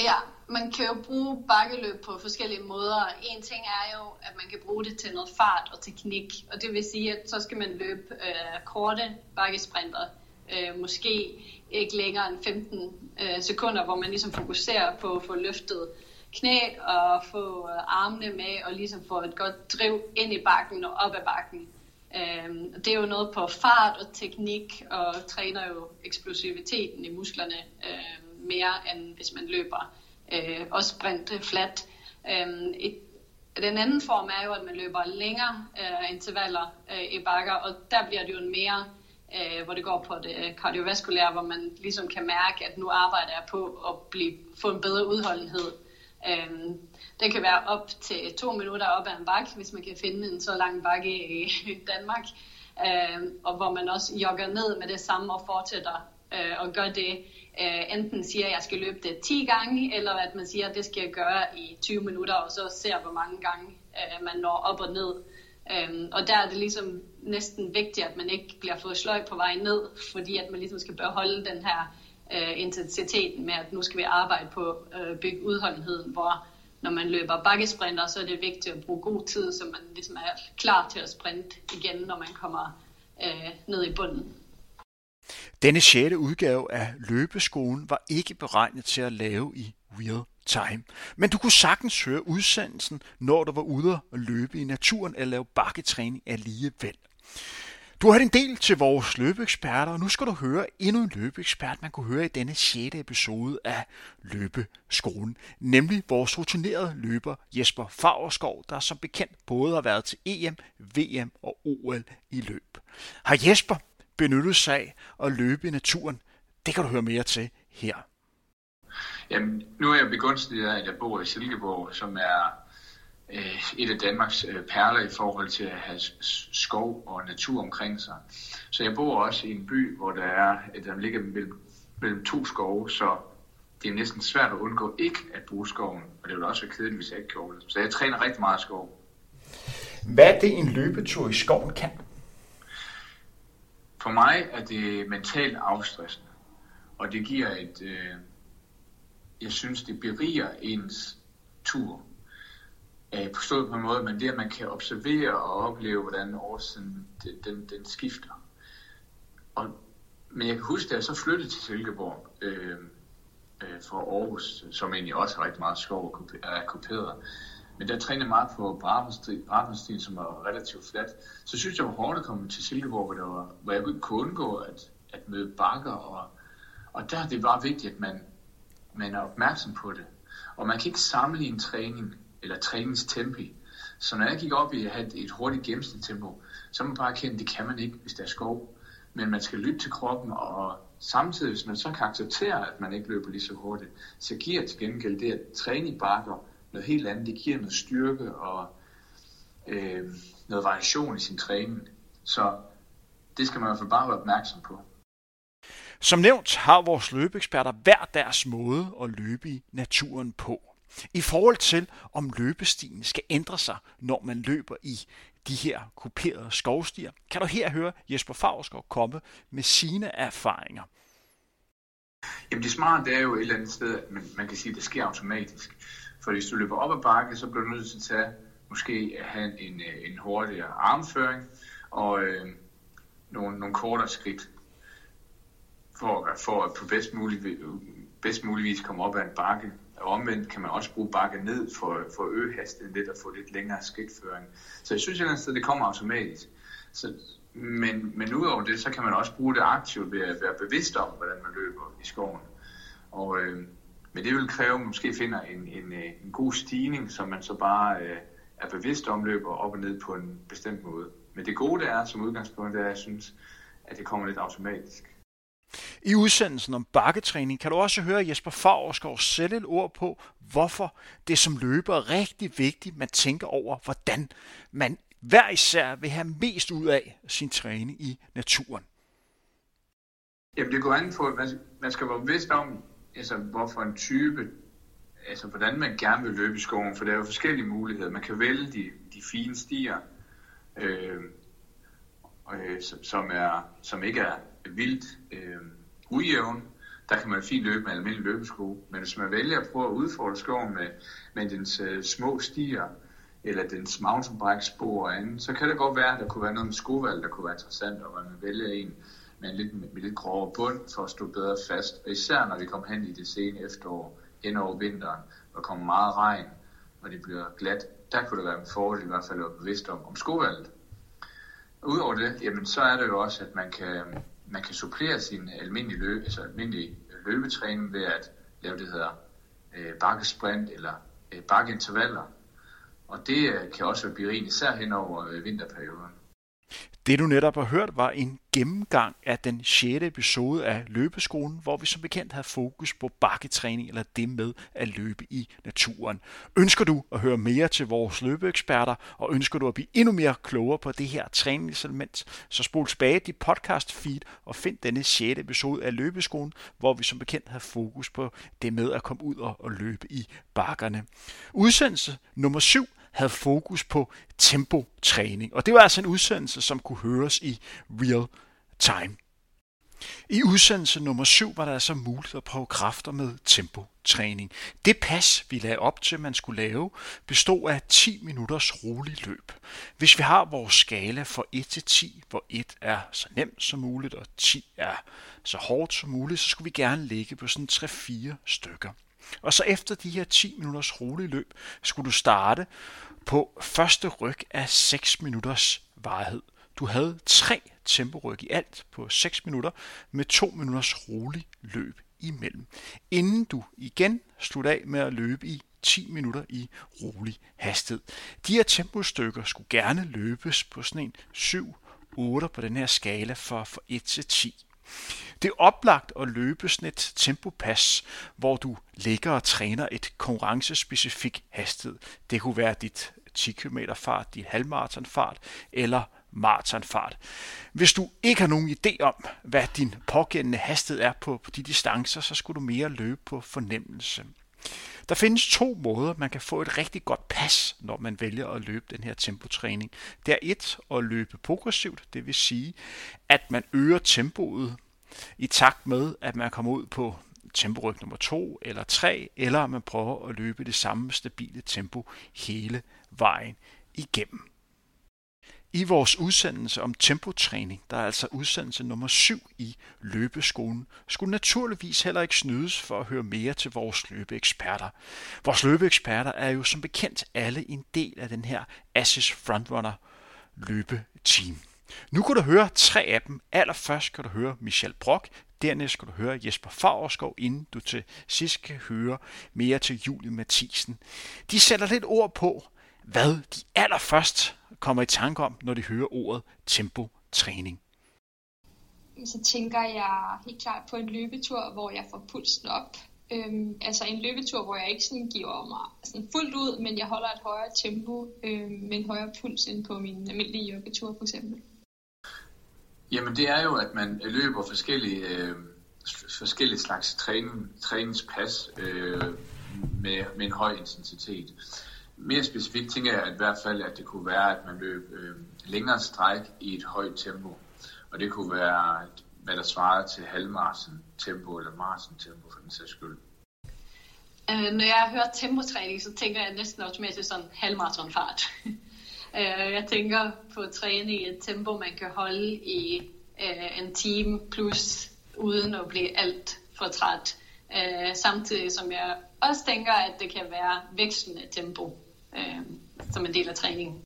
Ja, man kan jo bruge bakkeløb på forskellige måder. En ting er jo, at man kan bruge det til noget fart og teknik, og det vil sige, at så skal man løbe øh, korte bakkesprinter, øh, måske ikke længere end 15 øh, sekunder, hvor man ligesom fokuserer på at få løftet knæ og få øh, armene med og ligesom få et godt driv ind i bakken og op ad bakken. Øhm, det er jo noget på fart og teknik og træner jo eksplosiviteten i musklerne øh, mere end hvis man løber øh, og sprint flat. Øhm, et, den anden form er jo, at man løber længere øh, intervaller øh, i bakker, og der bliver det jo en mere, øh, hvor det går på det øh, kardiovaskulære, hvor man ligesom kan mærke, at nu arbejder jeg på at blive, få en bedre udholdenhed Øhm, det kan være op til to minutter op ad en bakke, hvis man kan finde en så lang bakke i Danmark. Øhm, og hvor man også jogger ned med det samme og fortsætter øh, og gør det. Øh, enten siger, at jeg skal løbe det 10 gange, eller at man siger, at det skal jeg gøre i 20 minutter, og så ser, hvor mange gange øh, man når op og ned. Øhm, og der er det ligesom næsten vigtigt, at man ikke bliver fået sløj på vej ned, fordi at man ligesom skal beholde den her øh, intensiteten med, at nu skal vi arbejde på øh, bygge udholdenheden, hvor når man løber bakkesprinter, så er det vigtigt at bruge god tid, så man ligesom er klar til at sprinte igen, når man kommer øh, ned i bunden. Denne sjette udgave af løbeskolen var ikke beregnet til at lave i real time. Men du kunne sagtens høre udsendelsen, når du var ude og løbe i naturen eller lave bakketræning alligevel. Du har en del til vores løbeeksperter, og nu skal du høre endnu en løbeekspert, man kunne høre i denne 6. episode af Løbeskolen, nemlig vores rutinerede løber Jesper Fagerskov, der som bekendt både har været til EM, VM og OL i løb. Har Jesper benyttet sig af at løbe i naturen? Det kan du høre mere til her. Jamen, nu er jeg begunstiget af, at jeg bor i Silkeborg, som er et af Danmarks øh, perler i forhold til at have skov og natur omkring sig. Så jeg bor også i en by, hvor der er, der ligger mellem, mellem to skove, så det er næsten svært at undgå ikke at bruge skoven, og det ville også være kedeligt, hvis jeg ikke gjorde det. Så jeg træner rigtig meget skov. Hvad er det, en løbetur i skoven kan? For mig er det mentalt afstressende, og det giver et, øh, jeg synes, det beriger ens tur. Øh, forstået på en måde, men det, at man kan observere og opleve, hvordan årsiden den, den, den skifter. Og, men jeg kan huske, da jeg så flyttede til Silkeborg øh, øh, fra Aarhus, som egentlig også har rigtig meget skov og er kuperet, men der trænede meget på Bravenstien, som var relativt flat. Så synes jeg, var hårdt at komme til Silkeborg, hvor, der var, hvor jeg ikke kunne undgå at, at møde bakker. Og, og der det var vigtigt, at man, man er opmærksom på det. Og man kan ikke sammenligne træning eller træningstempi. Så når jeg gik op i at have et, hurtigt gennemsnitstempo, så må man bare erkende, at det kan man ikke, hvis der er skov. Men man skal lytte til kroppen, og samtidig, hvis man så kan acceptere, at man ikke løber lige så hurtigt, så giver til gengæld det at træne i bakker noget helt andet. Det giver noget styrke og øh, noget variation i sin træning. Så det skal man i hvert fald bare være opmærksom på. Som nævnt har vores løbeeksperter hver deres måde at løbe i naturen på. I forhold til, om løbestien skal ændre sig, når man løber i de her kuperede skovstier, kan du her høre Jesper Favrskov komme med sine erfaringer. Jamen det smarte det er jo et eller andet sted, at man, man kan sige, at det sker automatisk. For hvis du løber op ad bakke, så bliver du nødt til at tage, måske at have en, en hurtigere armføring og øh, nogle, nogle kortere skridt for, for at på bedst mulig, bedst mulig vis komme op ad en bakke. Og omvendt kan man også bruge bakke ned for, for at øge hastigheden lidt og få lidt længere skridtføring. Så jeg synes at det kommer automatisk. Så, men, men udover det, så kan man også bruge det aktivt ved at være bevidst om, hvordan man løber i skoven. Og, øh, men det vil kræve, at man måske finder en, en, øh, en god stigning, som man så bare øh, er bevidst om løber op og ned på en bestemt måde. Men det gode det er som udgangspunkt, det er, at jeg synes, at det kommer lidt automatisk. I udsendelsen om bakketræning kan du også høre Jesper Favrskov sætte et ord på, hvorfor det som løber er rigtig vigtigt, man tænker over, hvordan man hver især vil have mest ud af sin træning i naturen. Jamen det går an på, at man skal være bevidst om, altså, hvorfor en type, altså hvordan man gerne vil løbe i skoven, for der er jo forskellige muligheder. Man kan vælge de, de fine stier, øh, øh, som, er, som ikke er vildt øh, ujævn. Der kan man fint løbe med almindelig løbesko. Men hvis man vælger at prøve at udfordre skoven med, med dens øh, små stier, eller dens mountainbike-spor og andet, så kan det godt være, at der kunne være noget med skovalg, der kunne være interessant, og man vælger en, med en lidt, med lidt grovere bund for at stå bedre fast. Og især når vi kommer hen i det sene efterår, hen over vinteren, hvor kommer meget regn, og det bliver glat, der kunne det være en fordel i hvert fald at være bevidst om, om skovalget. Udover det, jamen, så er det jo også, at man kan, man kan supplere sin almindelige, løb, altså almindelige øh, løbetræning ved at lave det hedder øh, bakkesprint eller øh, bakkeintervaller. Og det øh, kan også være berigende, især hen over øh, vinterperioden. Det du netop har hørt var en gennemgang af den 6. episode af Løbeskolen, hvor vi som bekendt havde fokus på bakketræning eller det med at løbe i naturen. Ønsker du at høre mere til vores løbeeksperter, og ønsker du at blive endnu mere klogere på det her træningselement, så spol tilbage dit podcast feed og find denne 6. episode af Løbeskolen, hvor vi som bekendt havde fokus på det med at komme ud og løbe i bakkerne. Udsendelse nummer 7 havde fokus på tempotræning. Og det var altså en udsendelse, som kunne høres i real time. I udsendelse nummer 7 var der altså muligt at prøve kræfter med tempotræning. Det pas, vi lagde op til, man skulle lave, bestod af 10 minutters rolig løb. Hvis vi har vores skala fra 1 til 10, hvor 1 er så nemt som muligt, og 10 er så hårdt som muligt, så skulle vi gerne ligge på sådan 3-4 stykker. Og så efter de her 10 minutters rolig løb, skulle du starte på første ryg af 6 minutters varighed. Du havde tre temporyg i alt på 6 minutter med 2 minutters rolig løb imellem, inden du igen slutter af med at løbe i 10 minutter i rolig hastighed. De her tempostykker skulle gerne løbes på sådan en 7-8 på den her skala for, fra 1 til 10. Det er oplagt at løbe sådan et tempopas, hvor du ligger og træner et konkurrencespecifik hastighed. Det kunne være dit 10 km fart, din halvmaratonfart eller maratonfart. Hvis du ikke har nogen idé om, hvad din pågældende hastighed er på, på de distancer, så skulle du mere løbe på fornemmelse. Der findes to måder, man kan få et rigtig godt pas, når man vælger at løbe den her tempotræning. Det er et at løbe progressivt, det vil sige, at man øger tempoet i takt med, at man kommer ud på temporyg nummer 2 eller 3, eller man prøver at løbe det samme stabile tempo hele vejen igennem. I vores udsendelse om tempotræning, der er altså udsendelse nummer 7 i løbeskolen, skulle naturligvis heller ikke snydes for at høre mere til vores løbeeksperter. Vores løbeeksperter er jo som bekendt alle en del af den her Assis Frontrunner løbeteam. Nu kan du høre tre af dem. Allerførst kan du høre Michel Brock, dernæst skal du høre Jesper Fagerskov, inden du til sidst kan høre mere til Julie Mathisen. De sætter lidt ord på, hvad de allerførst kommer i tanke om, når de hører ordet tempo-træning. Så tænker jeg helt klart på en løbetur, hvor jeg får pulsen op. Øhm, altså en løbetur, hvor jeg ikke sådan giver mig sådan fuldt ud, men jeg holder et højere tempo øhm, med en højere puls end på min almindelige joggetur for eksempel. Jamen det er jo, at man løber forskellige, øh, forskellige slags træning, træningspas øh, med, med en høj intensitet. Mere specifikt tænker jeg i hvert fald, at det kunne være, at man løb øh, længere stræk i et højt tempo. Og det kunne være, hvad der svarer til halvmarsen tempo eller marsen tempo for den sags skyld. Øh, når jeg hører tempotræning, så tænker jeg næsten automatisk sådan halvmaratonfart. øh, jeg tænker på at træne i et tempo, man kan holde i øh, en time plus, uden at blive alt for træt. Øh, samtidig som jeg også tænker, at det kan være vekslende tempo øh, som en del af træningen.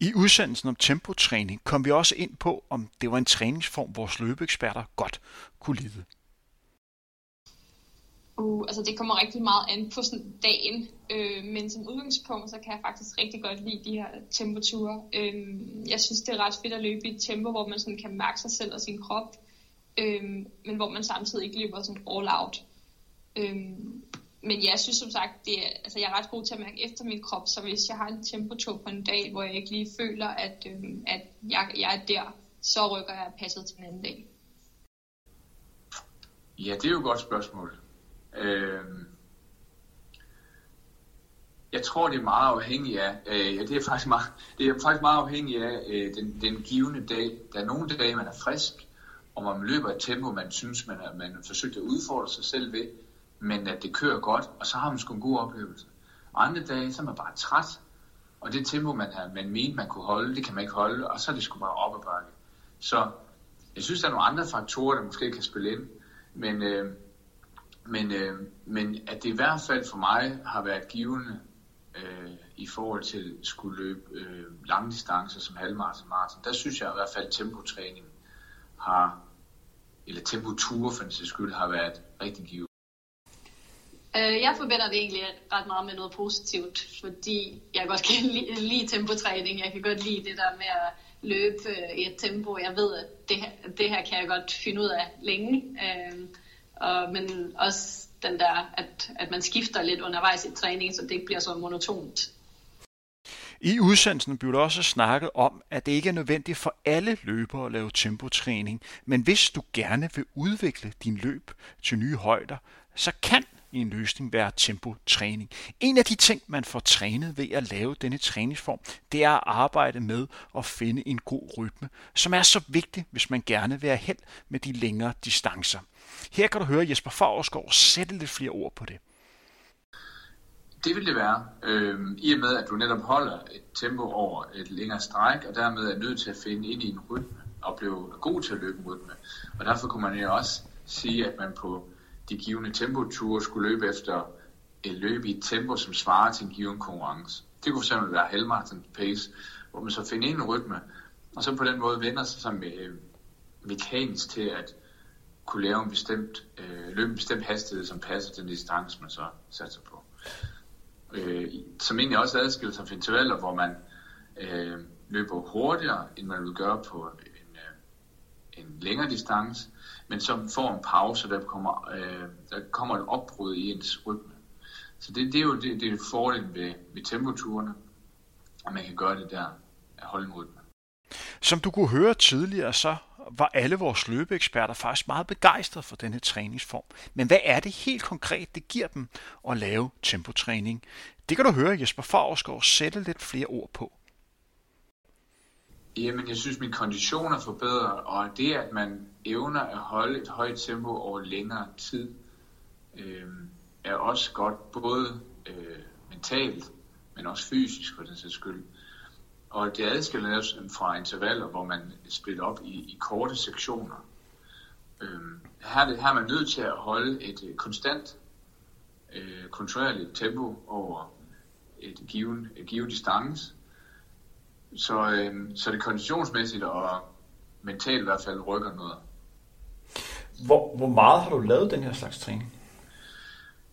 I udsendelsen om tempotræning kom vi også ind på, om det var en træningsform, vores løbeeksperter godt kunne lide. Uh, altså det kommer rigtig meget an på sådan dagen, øh, men som udgangspunkt, så kan jeg faktisk rigtig godt lide de her tempoture. Øh, jeg synes, det er ret fedt at løbe i et tempo, hvor man sådan kan mærke sig selv og sin krop, øh, men hvor man samtidig ikke løber sådan all out. Øh, men jeg synes som sagt, det er, altså jeg er ret god til at mærke efter min krop, så hvis jeg har en temperatur på en dag, hvor jeg ikke lige føler, at, øh, at jeg, jeg er der, så rykker jeg passet til en anden dag. Ja, det er jo et godt spørgsmål. Øh... jeg tror, det er meget afhængigt af, øh, ja, det er faktisk meget, det er faktisk meget afhængigt af øh, den, den givende dag. Der er nogle dage, man er frisk, og man løber et tempo, man synes, man har man forsøgt at udfordre sig selv ved men at det kører godt, og så har man sgu en god oplevelse. Og andre dage, så er man bare træt, og det tempo, man, har, man mente, man kunne holde, det kan man ikke holde, og så er det sgu bare op ad bakke. Så jeg synes, der er nogle andre faktorer, der måske kan spille ind, men, øh, men, øh, men at det i hvert fald for mig har været givende øh, i forhold til at skulle løbe øh, lange distancer som halvmarathon og maraton, der synes jeg i hvert fald, at tempotræning har, eller tempoture for den skyld, har været rigtig givende. Øh, jeg forbinder det egentlig ret meget med noget positivt, fordi jeg godt kan lide, lide tempotræning. Jeg kan godt lide det der med at løbe øh, i et tempo. Jeg ved, at det her, det her kan jeg godt finde ud af længe. Øh, og, men også den der, at, at man skifter lidt undervejs i træningen, så det ikke bliver så monotont. I udsendelsen blev der også snakket om, at det ikke er nødvendigt for alle løbere at lave tempotræning, men hvis du gerne vil udvikle din løb til nye højder, så kan i en løsning være tempotræning. En af de ting, man får trænet ved at lave denne træningsform, det er at arbejde med at finde en god rytme, som er så vigtig, hvis man gerne vil have held med de længere distancer. Her kan du høre Jesper Fagersgaard sætte lidt flere ord på det. Det vil det være, øh, i og med at du netop holder et tempo over et længere stræk, og dermed er nødt til at finde ind i en rytme og blive god til at løbe en rytme. Og derfor kunne man jo også sige, at man på de givende tempoture skulle løbe efter et løb i et tempo, som svarer til en given konkurrence. Det kunne fx være halvmarathon pace, hvor man så finder en rytme, og så på den måde vender sig som øh, mekanisk til at kunne lave en bestemt, øh, løbe en bestemt hastighed, som passer til den distance, man så satser på. Øh, som egentlig også adskiller sig fra intervaller, hvor man øh, løber hurtigere, end man vil gøre på en, øh, en længere distance, men som får en pause, der kommer, øh, der kommer et opbrud i ens rytme. Så det, det er jo det, det er fordelen ved, ved tempoturene, at man kan gøre det der, at holde en rytme. Som du kunne høre tidligere, så var alle vores løbeeksperter faktisk meget begejstrede for denne træningsform. Men hvad er det helt konkret, det giver dem at lave tempotræning? Det kan du høre Jesper Fagerskov sætte lidt flere ord på. Jamen, jeg synes, min kondition er forbedret, og det, at man evner at holde et højt tempo over længere tid, øh, er også godt både øh, mentalt, men også fysisk for den sags skyld. Og det adskiller fra intervaller, hvor man splitter op i, i korte sektioner. Øhm, her, det, her er man nødt til at holde et øh, konstant, øh, kontinuerligt tempo over et given, et given distance. Så, øh, så det konditionsmæssigt og mentalt i hvert fald rykker noget. Hvor, hvor meget har du lavet den her slags træning?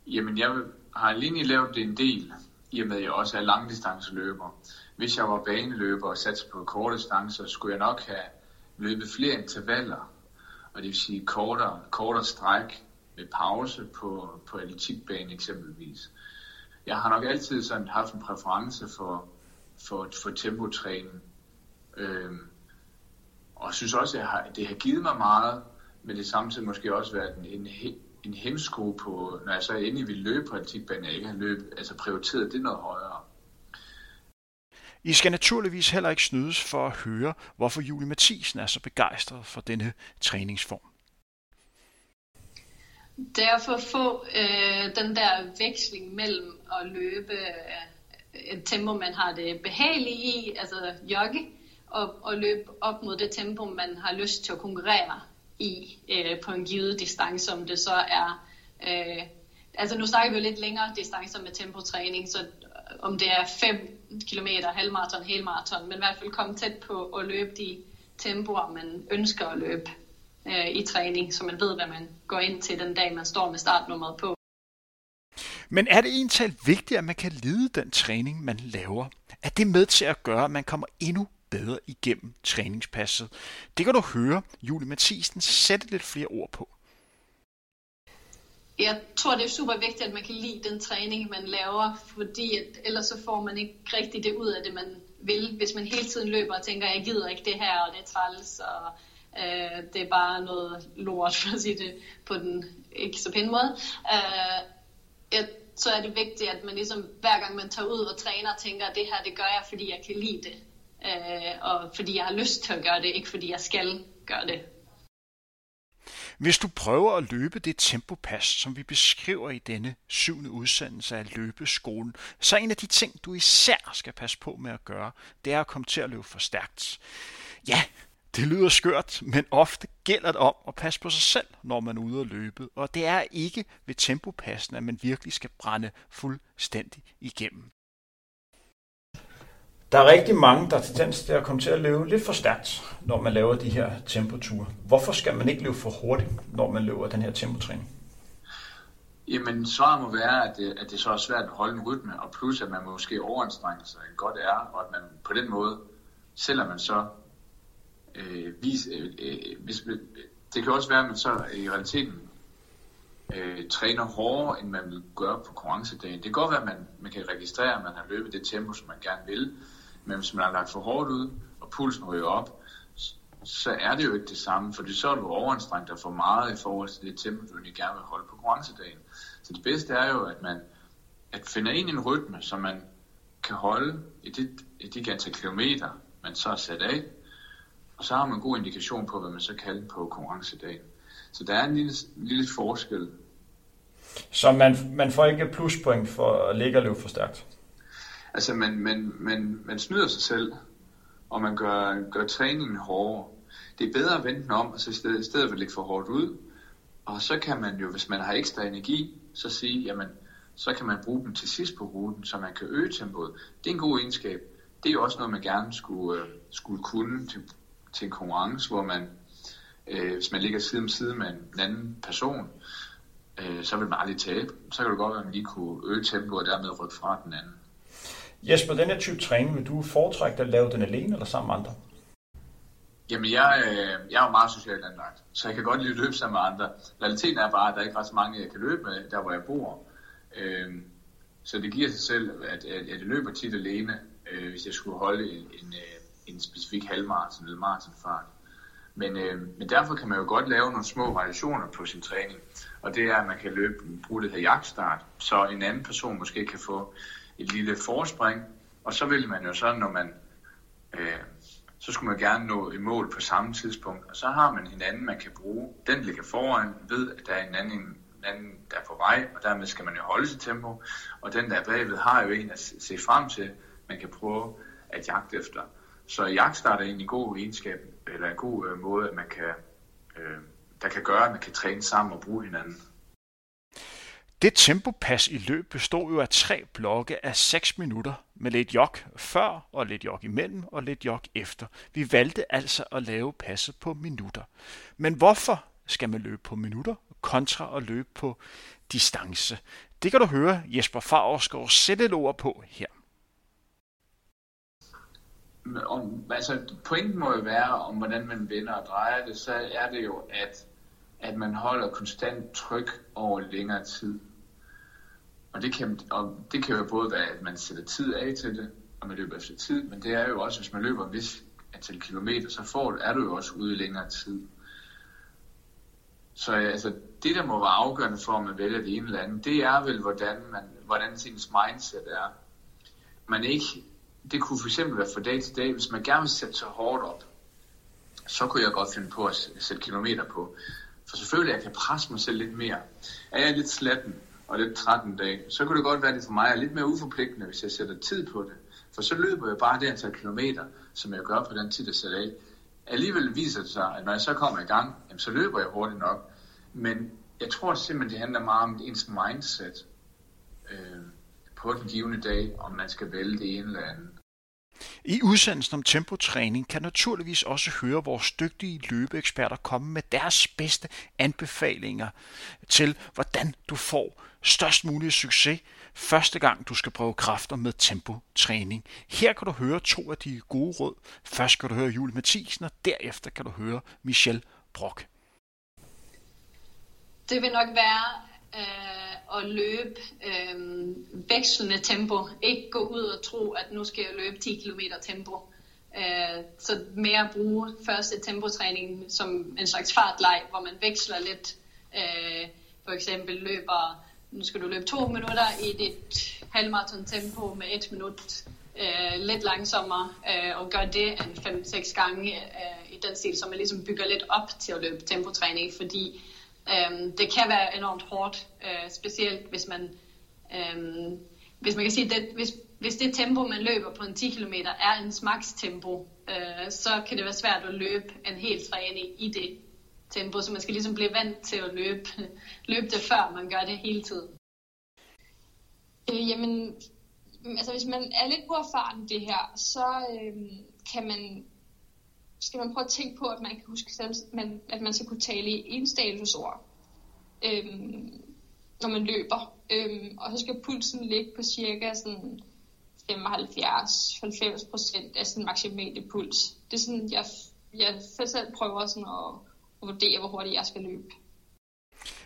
Jamen, jeg har alene lavet det en del, i og med at jeg også er langdistanceløber. Hvis jeg var baneløber og satte på korte distancer, skulle jeg nok have løbet flere intervaller, og det vil sige kortere, kortere stræk med pause på, på atletikbanen eksempelvis. Jeg har nok altid sådan haft en præference for, for, for tempotræning. Øhm, og synes også, at jeg har, det har givet mig meget, men det samtidig måske også været en, en, en hemsko på, når jeg så endelig ville løbe på atletikbanen, jeg ikke har løbet, altså prioriteret det noget højere. I skal naturligvis heller ikke snydes for at høre, hvorfor Julie Mathisen er så begejstret for denne træningsform. Det er for at få øh, den der veksling mellem at løbe øh, et tempo, man har det behageligt i, altså jogge, og, og løbe op mod det tempo, man har lyst til at konkurrere i øh, på en givet distance, om det så er... Øh, altså nu snakker vi jo lidt længere distancer med tempotræning, så øh, om det er 5 km, halvmarathon, helmarathon, men i hvert fald komme tæt på at løbe de tempoer, man ønsker at løbe øh, i træning, så man ved, hvad man går ind til den dag, man står med startnummeret på. Men er det egentlig vigtigt, at man kan lide den træning, man laver? Er det med til at gøre, at man kommer endnu bedre igennem træningspasset? Det kan du høre Julie Mathisen sætte lidt flere ord på jeg tror, det er super vigtigt, at man kan lide den træning, man laver, fordi at, ellers så får man ikke rigtig det ud af det, man vil. Hvis man hele tiden løber og tænker, jeg gider ikke det her, og det er træls, og øh, det er bare noget lort, for at sige det på den ikke så pæne måde. Øh, jeg, så er det vigtigt, at man ligesom hver gang man tager ud og træner, tænker, at det her, det gør jeg, fordi jeg kan lide det. Øh, og fordi jeg har lyst til at gøre det, ikke fordi jeg skal gøre det. Hvis du prøver at løbe det tempopas, som vi beskriver i denne syvende udsendelse af løbeskolen, så er en af de ting, du især skal passe på med at gøre, det er at komme til at løbe for stærkt. Ja, det lyder skørt, men ofte gælder det om at passe på sig selv, når man er ude at løbe, og det er ikke ved tempopassen, at man virkelig skal brænde fuldstændig igennem. Der er rigtig mange, der har tendens til at komme til at løbe lidt for stærkt, når man laver de her tempoture. Hvorfor skal man ikke løbe for hurtigt, når man løber den her tempotræning? Jamen, svaret må være, at det, at det så er svært at holde en rytme, og plus at man måske overanstrenger sig godt er, og at man på den måde, selvom man så øh, vis, øh, øh, hvis, øh, det kan også være, at man så i realiteten øh, træner hårdere, end man vil gøre på konkurrencedagen. Det kan godt være, at man, man kan registrere, at man har løbet det tempo, som man gerne vil, men hvis man har lagt for hårdt ud, og pulsen ryger op, så er det jo ikke det samme, for så er du overanstrengt dig for meget i forhold til det tempo, du egentlig gerne vil holde på konkurrencedagen. Så det bedste er jo, at man at finde ind i en rytme, som man kan holde i det, i de antal kilometer, man så har sat af, og så har man en god indikation på, hvad man så kalder på konkurrencedagen. Så der er en lille, lille forskel. Så man, man får ikke pluspoint for at ligge og løbe for stærkt? Altså, man, man, man, man snyder sig selv, og man gør, gør træningen hårdere. Det er bedre at vente den om, og så i stedet, i stedet for at lægge for hårdt ud. Og så kan man jo, hvis man har ekstra energi, så sige, jamen, så kan man bruge dem til sidst på ruten, så man kan øge tempoet. Det er en god egenskab. Det er jo også noget, man gerne skulle, øh, skulle kunne til, til en konkurrence, hvor man, øh, hvis man ligger side om side med en anden person, øh, så vil man aldrig tabe. Så kan det godt være, at man lige kunne øge tempoet og dermed rykke fra den anden. Jesper, den her type træning, vil du foretrække at lave den alene eller sammen med andre? Jamen, jeg, øh, jeg er jo meget socialt anlagt, så jeg kan godt lide at løbe sammen med andre. Realiteten er bare, at der er ikke ret så mange, jeg kan løbe med, der hvor jeg bor. Øh, så det giver sig selv, at, at jeg løber tit alene, øh, hvis jeg skulle holde en, en, øh, en specifik halvmarathon eller maratonfart. Men, øh, men derfor kan man jo godt lave nogle små variationer på sin træning. Og det er, at man kan løbe, bruge det her jagtstart, så en anden person måske kan få et lille forspring, og så vil man jo så, når man, øh, så skulle man gerne nå i mål på samme tidspunkt, og så har man hinanden, man kan bruge. Den ligger foran, ved, at der er en anden en anden der er på vej, og dermed skal man jo holde sit tempo, og den der bagved har jo en at se frem til, man kan prøve at jagte efter. Så jagtstart er egentlig en god egenskab, eller en god øh, måde, at man kan, øh, der kan gøre, at man kan træne sammen og bruge hinanden. Det tempopas i løb bestod jo af tre blokke af 6 minutter med lidt jog før og lidt jog imellem og lidt jog efter. Vi valgte altså at lave passet på minutter. Men hvorfor skal man løbe på minutter kontra at løbe på distance? Det kan du høre Jesper Favrskov sætte et ord på her. Om, altså, pointen må jo være, om hvordan man vender og drejer det, så er det jo, at, at man holder konstant tryk over længere tid. Og det, kan, og det kan jo både være, at man sætter tid af til det, og man løber efter tid, men det er jo også, hvis man løber en vis antal kilometer, så får, er du jo også ude i længere tid. Så altså, det, der må være afgørende for, om man vælger det ene eller andet, det er vel, hvordan, man, hvordan ens mindset er. Man ikke, det kunne fx være fra dag til dag, hvis man gerne vil sætte sig hårdt op, så kunne jeg godt finde på at sætte kilometer på. For selvfølgelig, jeg kan presse mig selv lidt mere. Er jeg lidt slatten, og lidt 13 dage, så kunne det godt være, at det for mig er lidt mere uforpligtende, hvis jeg sætter tid på det. For så løber jeg bare det antal kilometer, som jeg gør på den tid, jeg sætter af. Alligevel viser det sig, at når jeg så kommer i gang, jamen, så løber jeg hurtigt nok. Men jeg tror simpelthen, det handler meget om ens mindset øh, på den givende dag, om man skal vælge det ene eller andet. I udsendelsen om tempotræning kan naturligvis også høre vores dygtige løbeeksperter komme med deres bedste anbefalinger til, hvordan du får størst mulig succes første gang du skal prøve kræfter med tempotræning. Her kan du høre to af de gode råd. Først skal du høre Julie Mathisen, og derefter kan du høre Michelle Brock. Det vil nok være øh, at løbe øh, vekslende tempo. Ikke gå ud og tro, at nu skal jeg løbe 10 km tempo. Øh, så mere bruge første tempotræning som en slags fartleg, hvor man veksler lidt. Øh, for eksempel løber, nu skal du løbe to minutter i dit halvmarathon tempo med et minut øh, lidt langsommere, øh, og gør det en 5-6 gange øh, i den stil, så man ligesom bygger lidt op til at løbe tempotræning, fordi Øhm, det kan være enormt hårdt, øh, specielt hvis man, øh, hvis man kan sige, det, hvis, hvis det tempo, man løber på en 10 km, er ens max tempo, øh, så kan det være svært at løbe en hel træning i det tempo, så man skal ligesom blive vant til at løbe, løbe det, før man gør det hele tiden. Øh, jamen, altså hvis man er lidt uerfaren det her, så øh, kan man skal man prøve at tænke på, at man kan huske, selv, man, at man skal kunne tale i enstavelsesord, øhm, når man løber. Øhm, og så skal pulsen ligge på cirka sådan 75-90 procent af sin maksimale puls. Det er sådan, jeg, jeg selv prøver sådan at, at vurdere, hvor hurtigt jeg skal løbe.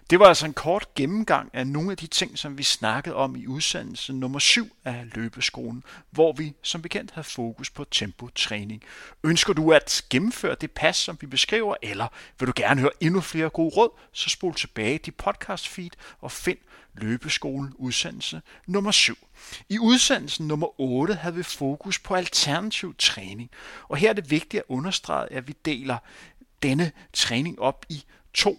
Det var altså en kort gennemgang af nogle af de ting, som vi snakkede om i udsendelse nummer 7 af løbeskolen, hvor vi som bekendt havde fokus på tempotræning. Ønsker du at gennemføre det pas, som vi beskriver, eller vil du gerne høre endnu flere gode råd, så spol tilbage til podcast feed og find løbeskolen udsendelse nummer 7. I udsendelsen nummer 8 havde vi fokus på alternativ træning, og her er det vigtigt at understrege, at vi deler denne træning op i to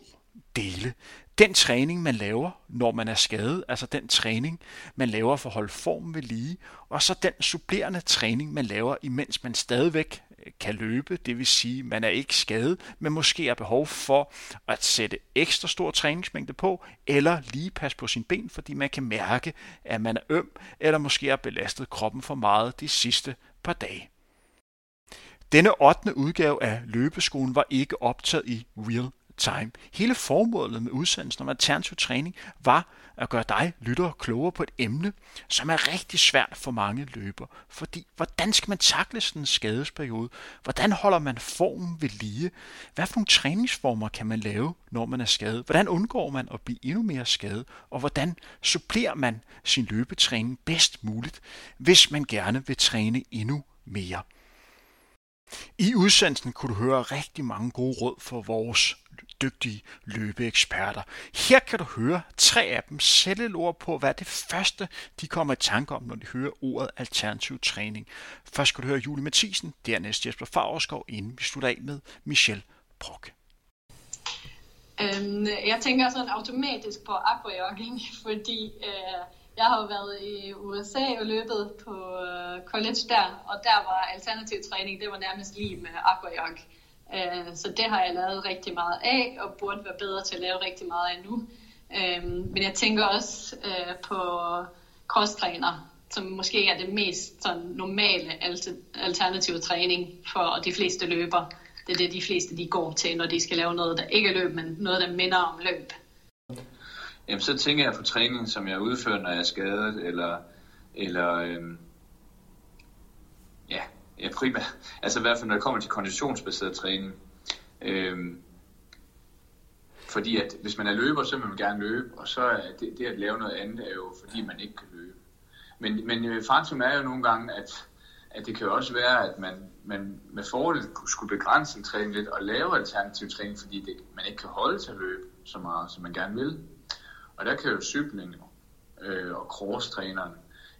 dele. Den træning, man laver, når man er skadet, altså den træning, man laver for at holde formen ved lige, og så den supplerende træning, man laver, imens man stadigvæk øh, kan løbe, det vil sige, man er ikke skadet, men måske har behov for at sætte ekstra stor træningsmængde på, eller lige passe på sin ben, fordi man kan mærke, at man er øm, eller måske har belastet kroppen for meget de sidste par dage. Denne 8. udgave af løbeskolen var ikke optaget i Real Time. Hele formålet med udsendelsen om alternativ træning var at gøre dig, lytter, klogere på et emne, som er rigtig svært for mange løber. Fordi, hvordan skal man takle sådan en skadesperiode? Hvordan holder man formen ved lige? Hvad for nogle træningsformer kan man lave, når man er skadet? Hvordan undgår man at blive endnu mere skadet? Og hvordan supplerer man sin løbetræning bedst muligt, hvis man gerne vil træne endnu mere? I udsendelsen kunne du høre rigtig mange gode råd for vores dygtige løbeeksperter. Her kan du høre tre af dem sætte ord på, hvad det første, de kommer i tanke om, når de hører ordet alternativ træning. Først skal du høre Julie Mathisen, dernæst Jesper Favreskov, inden vi slutter af med Michelle Brock. Øhm, jeg tænker sådan automatisk på aquajogging, fordi øh, jeg har jo været i USA og løbet på øh, college der, og der var alternativ træning, det var nærmest lige med aquajog. Øh, Øh, så det har jeg lavet rigtig meget af, og burde være bedre til at lave rigtig meget af nu. Øh, men jeg tænker også øh, på crosstræner, som måske er det mest sådan, normale alternative træning for de fleste løber. Det er det, de fleste de går til, når de skal lave noget, der ikke er løb, men noget, der minder om løb. Jamen, så tænker jeg på træning, som jeg udfører, når jeg er skadet, eller, eller øhm, ja, primært, altså i hvert fald når det kommer til konditionsbaseret træning. Øhm, fordi at hvis man er løber, så vil man gerne løbe, og så er det, det at lave noget andet er jo, fordi man ikke kan løbe. Men, men øh, faktum er jo nogle gange, at, at det kan jo også være, at man, man med fordel skulle begrænse en træning lidt og lave alternativ træning, fordi det, man ikke kan holde til at løbe så meget, som man gerne vil. Og der kan jo cykling øh, og cross-træneren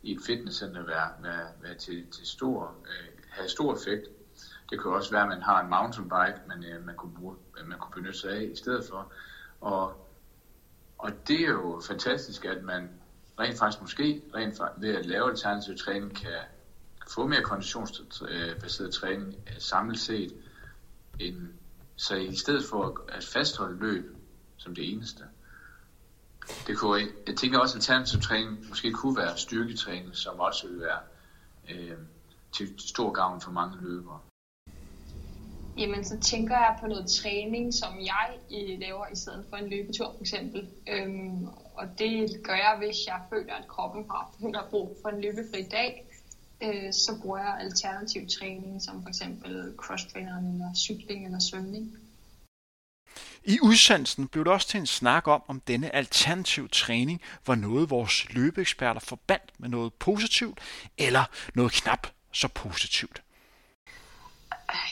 i et fitnesscenter være, være, være til, til stor, øh, have stor effekt. Det kan også være, at man har en mountainbike, man, øh, man, kunne, bruge, øh, man kunne benytte sig af i stedet for. Og, og det er jo fantastisk, at man rent faktisk måske rent faktisk, ved at lave alternativ træning kan få mere konditionsbaseret træning øh, samlet set, end, så i stedet for at fastholde løb som det eneste, det kunne, jeg tænker også, at alternativ træning måske kunne være styrketræning, som også ville være øh, til stor gavn for mange løbere. Jamen, så tænker jeg på noget træning, som jeg laver i stedet for en løbetur, for eksempel. Øhm, og det gør jeg, hvis jeg føler, at kroppen har brug for en løbefri dag. Øh, så bruger jeg alternativ træning, som for eksempel cross-trainer eller cykling eller svømning. I udsendelsen blev det også til en snak om, om denne alternativ træning var noget, vores løbeeksperter forbandt med noget positivt, eller noget knap så positivt.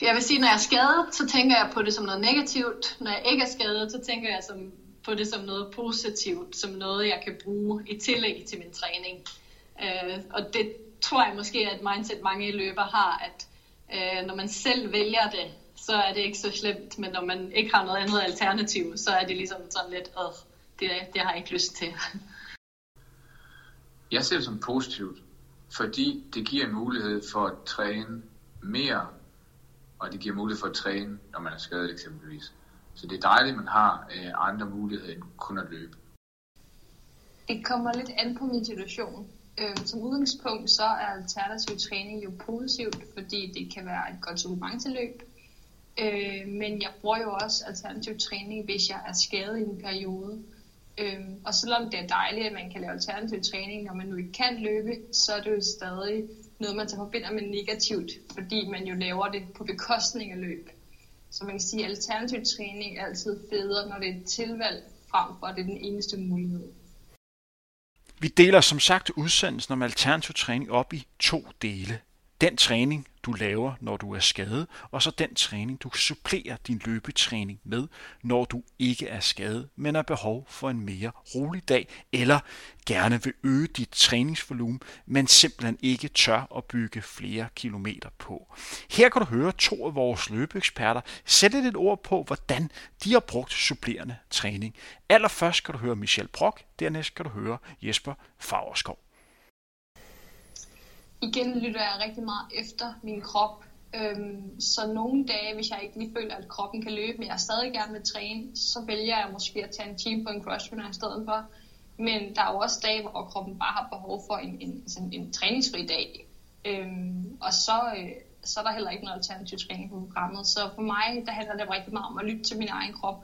Jeg vil sige, når jeg er skadet, så tænker jeg på det som noget negativt. Når jeg ikke er skadet, så tænker jeg som, på det som noget positivt, som noget, jeg kan bruge i tillæg til min træning. Øh, og det tror jeg måske er et mindset, mange løber har, at øh, når man selv vælger det, så er det ikke så slemt, men når man ikke har noget andet alternativ, så er det ligesom sådan lidt, Åh, det, det har jeg ikke lyst til. Jeg ser det som positivt, fordi det giver en mulighed for at træne mere, og det giver mulighed for at træne, når man er skadet eksempelvis. Så det er dejligt, at man har øh, andre muligheder end kun at løbe. Det kommer lidt an på min situation. Øhm, som udgangspunkt så er alternativ træning jo positivt, fordi det kan være et godt supplement til løb. Øh, men jeg bruger jo også alternativ træning, hvis jeg er skadet i en periode. Øhm, og selvom det er dejligt, at man kan lave alternativ træning, når man nu ikke kan løbe, så er det jo stadig noget, man så forbinder med negativt, fordi man jo laver det på bekostning af løb. Så man kan sige, at alternativ træning er altid federe, når det er et tilvalg, frem for at det er den eneste mulighed. Vi deler som sagt udsendelsen om alternativ træning op i to dele. Den træning, du laver, når du er skadet, og så den træning, du supplerer din løbetræning med, når du ikke er skadet, men har behov for en mere rolig dag, eller gerne vil øge dit træningsvolumen, men simpelthen ikke tør at bygge flere kilometer på. Her kan du høre to af vores løbeeksperter sætte lidt ord på, hvordan de har brugt supplerende træning. Allerførst kan du høre Michel Brock, dernæst kan du høre Jesper Fagerskov igen lytter jeg rigtig meget efter min krop. Øhm, så nogle dage, hvis jeg ikke lige føler, at kroppen kan løbe, men jeg stadig gerne vil træne, så vælger jeg måske at tage en time på en crossfitter i stedet for. Men der er jo også dage, hvor kroppen bare har behov for en, en, sådan en træningsfri dag. Øhm, og så, øh, så er der heller ikke noget alternativ træning på programmet. Så for mig, der handler det rigtig meget om at lytte til min egen krop.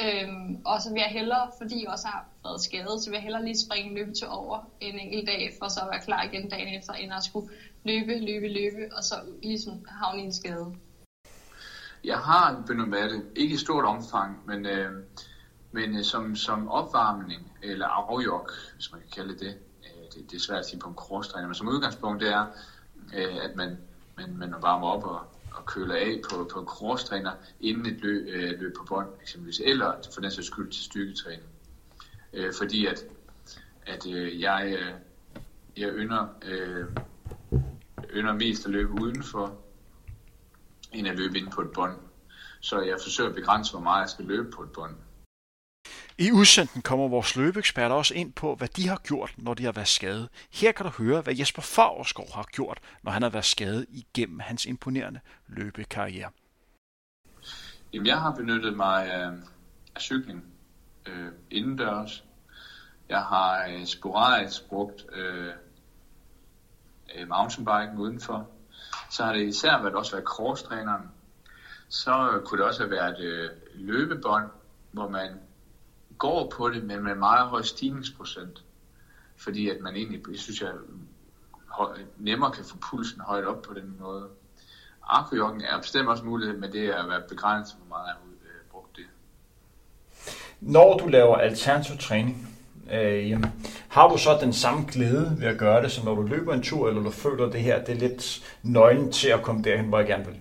Øhm, og så vil jeg hellere, fordi jeg også har været skadet, så vil jeg hellere lige springe en løbetur over en enkelt dag, for så at være klar igen dagen efter, end at skulle løbe, løbe, løbe, og så ligesom havne i en skade. Jeg har en det, ikke i stort omfang, men, øh, men øh, som, som opvarmning, eller afjok, hvis man kan kalde det det, øh, det, det er svært at sige på en krosstræning, men som udgangspunkt det er, øh, at man, man, man varmer op og, at køler af på, på en crosstræner inden et løb, øh, løb på bånd eksempelvis, eller for den sags skyld til styrketræning. Øh, fordi at, at øh, jeg, øh, jeg ynder, øh, ynder mest at løbe udenfor, end at løbe ind på et bånd. Så jeg forsøger at begrænse, hvor meget jeg skal løbe på et bånd. I udsendelsen kommer vores løbeeksperter også ind på, hvad de har gjort, når de har været skadet. Her kan du høre, hvad Jesper Favreskov har gjort, når han har været skadet igennem hans imponerende løbekarriere. Jamen, jeg har benyttet mig af, af cykling øh, indendørs. Jeg har øh, sporadisk brugt øh, øh, mountainbiken udenfor. Så har det især været også været crosstræneren. Så kunne det også have været øh, løbebånd, hvor man går på det, men med meget høj stigningsprocent. Fordi at man egentlig, synes jeg, nemmere kan få pulsen højt op på den måde. Aquajoggen er bestemt også mulighed, men det er at være begrænset, hvor meget jeg har øh, brugt det. Når du laver alternativ træning, øh, jamen, har du så den samme glæde ved at gøre det, som når du løber en tur, eller du føler det her, det er lidt nøglen til at komme derhen, hvor jeg gerne vil?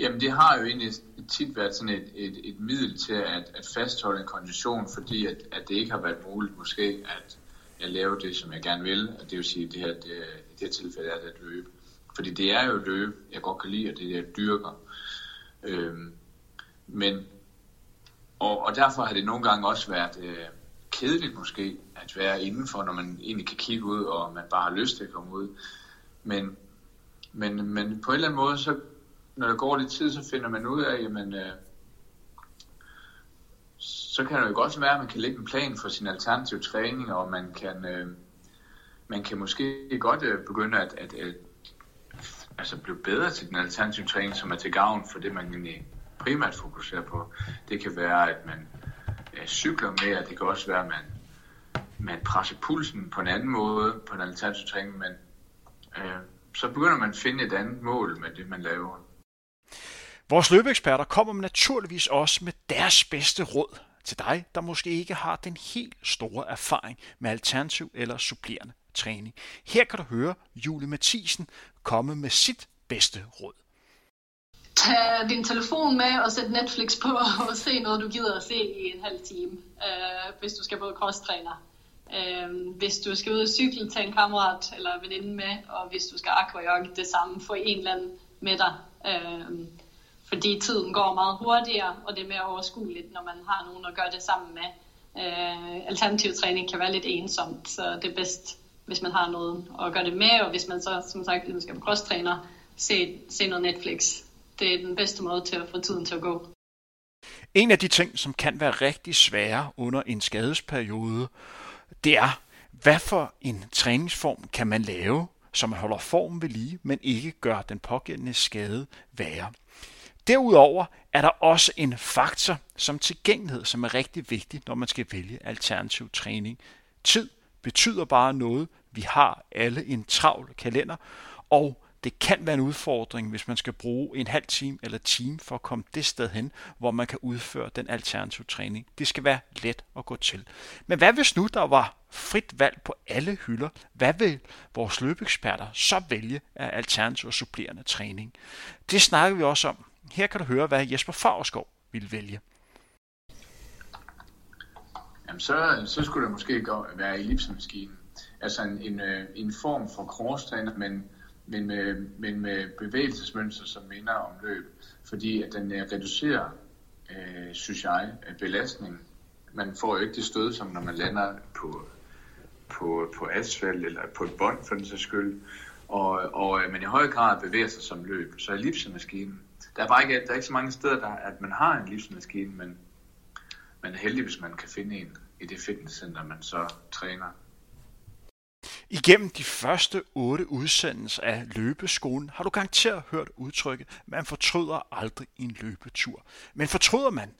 Jamen det har jo egentlig tit været sådan et, et, et middel til at, at fastholde en kondition, fordi at, at det ikke har været muligt måske at at lave det, som jeg gerne vil, og det vil sige, at det her, det, i det her tilfælde er det at løbe. Fordi det er jo løbe, jeg godt kan lide, og det er det, jeg dyrker. Øhm, men, og, og derfor har det nogle gange også været øh, kedeligt måske, at være indenfor, når man egentlig kan kigge ud, og man bare har lyst til at komme ud. Men, men, men på en eller anden måde, så når der går lidt tid, så finder man ud af, jamen, øh, så kan det jo godt være, at man kan lægge en plan for sin alternative træning, og man kan, øh, man kan måske godt øh, begynde at, at, at altså blive bedre til den alternative træning, som er til gavn for det, man egentlig primært fokuserer på. Det kan være, at man øh, cykler mere, det kan også være, at man, man presser pulsen på en anden måde på den alternativ træning, men øh, så begynder man at finde et andet mål med det, man laver. Vores løbeeksperter kommer naturligvis også med deres bedste råd til dig, der måske ikke har den helt store erfaring med alternativ eller supplerende træning. Her kan du høre Julie Mathisen komme med sit bedste råd. Tag din telefon med og sæt Netflix på og se noget, du gider at se i en halv time, øh, hvis du skal både crosstræner. Øh, hvis du skal ud og cykle, tag en kammerat eller veninde med, og hvis du skal aquajog, det samme, få en eller anden med dig. Øh, fordi tiden går meget hurtigere, og det er mere overskueligt, når man har nogen at gøre det sammen med. Øh, alternativ træning kan være lidt ensomt, så det er bedst, hvis man har noget at gøre det med, og hvis man så, som sagt, hvis man skal på cross-træner, se, se noget Netflix. Det er den bedste måde til at få tiden til at gå. En af de ting, som kan være rigtig svære under en skadesperiode, det er, hvad for en træningsform kan man lave, så man holder formen ved lige, men ikke gør den pågældende skade værre. Derudover er der også en faktor som tilgængelighed, som er rigtig vigtig, når man skal vælge alternativ træning. Tid betyder bare noget. Vi har alle en travl kalender, og det kan være en udfordring, hvis man skal bruge en halv time eller time for at komme det sted hen, hvor man kan udføre den alternative træning. Det skal være let at gå til. Men hvad hvis nu der var frit valg på alle hylder? Hvad vil vores løbeeksperter så vælge af alternativ og supplerende træning? Det snakker vi også om her kan du høre, hvad Jesper Favreskov ville vælge. Jamen, så, så skulle det måske gå, være ellipsemaskinen. Altså en, en, øh, en form for crosstræner, men, men, med, men med bevægelsesmønster, som minder om løb. Fordi at den øh, reducerer, øh, synes jeg, øh, belastningen. Man får jo ikke det stød, som når man lander på, på, på asfalt eller på et bånd for den sags skyld. Og, og men i høj grad bevæger sig som løb. Så ellipsemaskinen, der er bare ikke, der er ikke så mange steder, der, at man har en livsmaskine, men man er heldig, hvis man kan finde en i det fitnesscenter, man så træner. Igennem de første otte udsendelser af løbeskolen har du garanteret hørt udtrykket, man fortryder aldrig en løbetur. Men fortryder man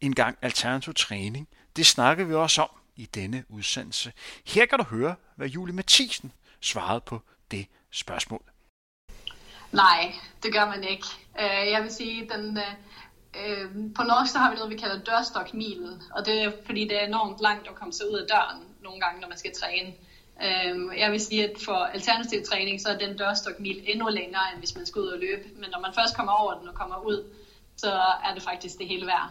en gang alternativ træning? Det snakker vi også om i denne udsendelse. Her kan du høre, hvad Julie Mathisen svarede på det spørgsmål. Nej, det gør man ikke. Uh, jeg vil sige, den, uh, på norsk så har vi noget, vi kalder dørstokmilen, og det er fordi, det er enormt langt at komme sig ud af døren nogle gange, når man skal træne. Uh, jeg vil sige, at for alternativ træning, så er den dørstokmil endnu længere, end hvis man skal ud og løbe. Men når man først kommer over den og kommer ud, så er det faktisk det hele værd.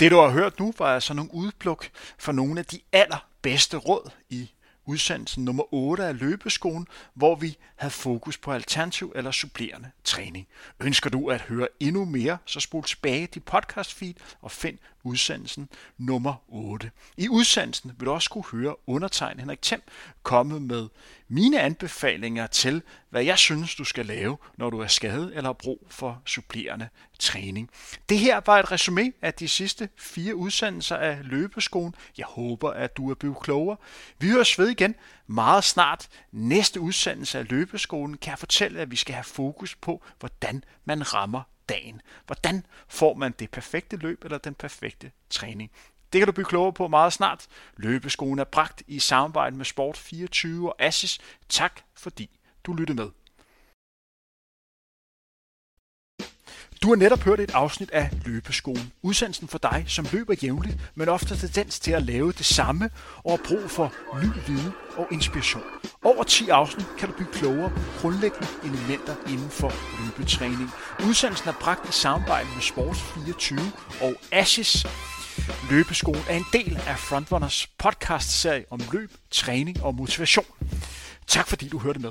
Det du har hørt nu var altså nogle udpluk for nogle af de allerbedste råd i udsendelsen nummer 8 af Løbeskolen, hvor vi havde fokus på alternativ eller supplerende træning. Ønsker du at høre endnu mere, så spol tilbage til podcast feed og find udsendelsen nummer 8. I udsendelsen vil du også kunne høre undertegn Henrik Thiem komme med mine anbefalinger til, hvad jeg synes, du skal lave, når du er skadet eller har brug for supplerende træning. Det her var et resume af de sidste fire udsendelser af løbeskoen. Jeg håber, at du er blevet klogere. Vi høres ved igen meget snart. Næste udsendelse af Løbeskolen kan jeg fortælle, at vi skal have fokus på, hvordan man rammer dagen. Hvordan får man det perfekte løb eller den perfekte træning? Det kan du blive klogere på meget snart. Løbeskolen er bragt i samarbejde med Sport24 og Assis. Tak fordi du lyttede med. Du har netop hørt et afsnit af Løbeskolen. Udsendelsen for dig, som løber jævnligt, men ofte tendens til at lave det samme og har brug for ny viden og inspiration. Over 10 afsnit kan du blive klogere på grundlæggende elementer inden for løbetræning. Udsendelsen er bragt i samarbejde med Sports24 og Ashes. Løbeskolen er en del af Frontrunners podcast-serie om løb, træning og motivation. Tak fordi du hørte med.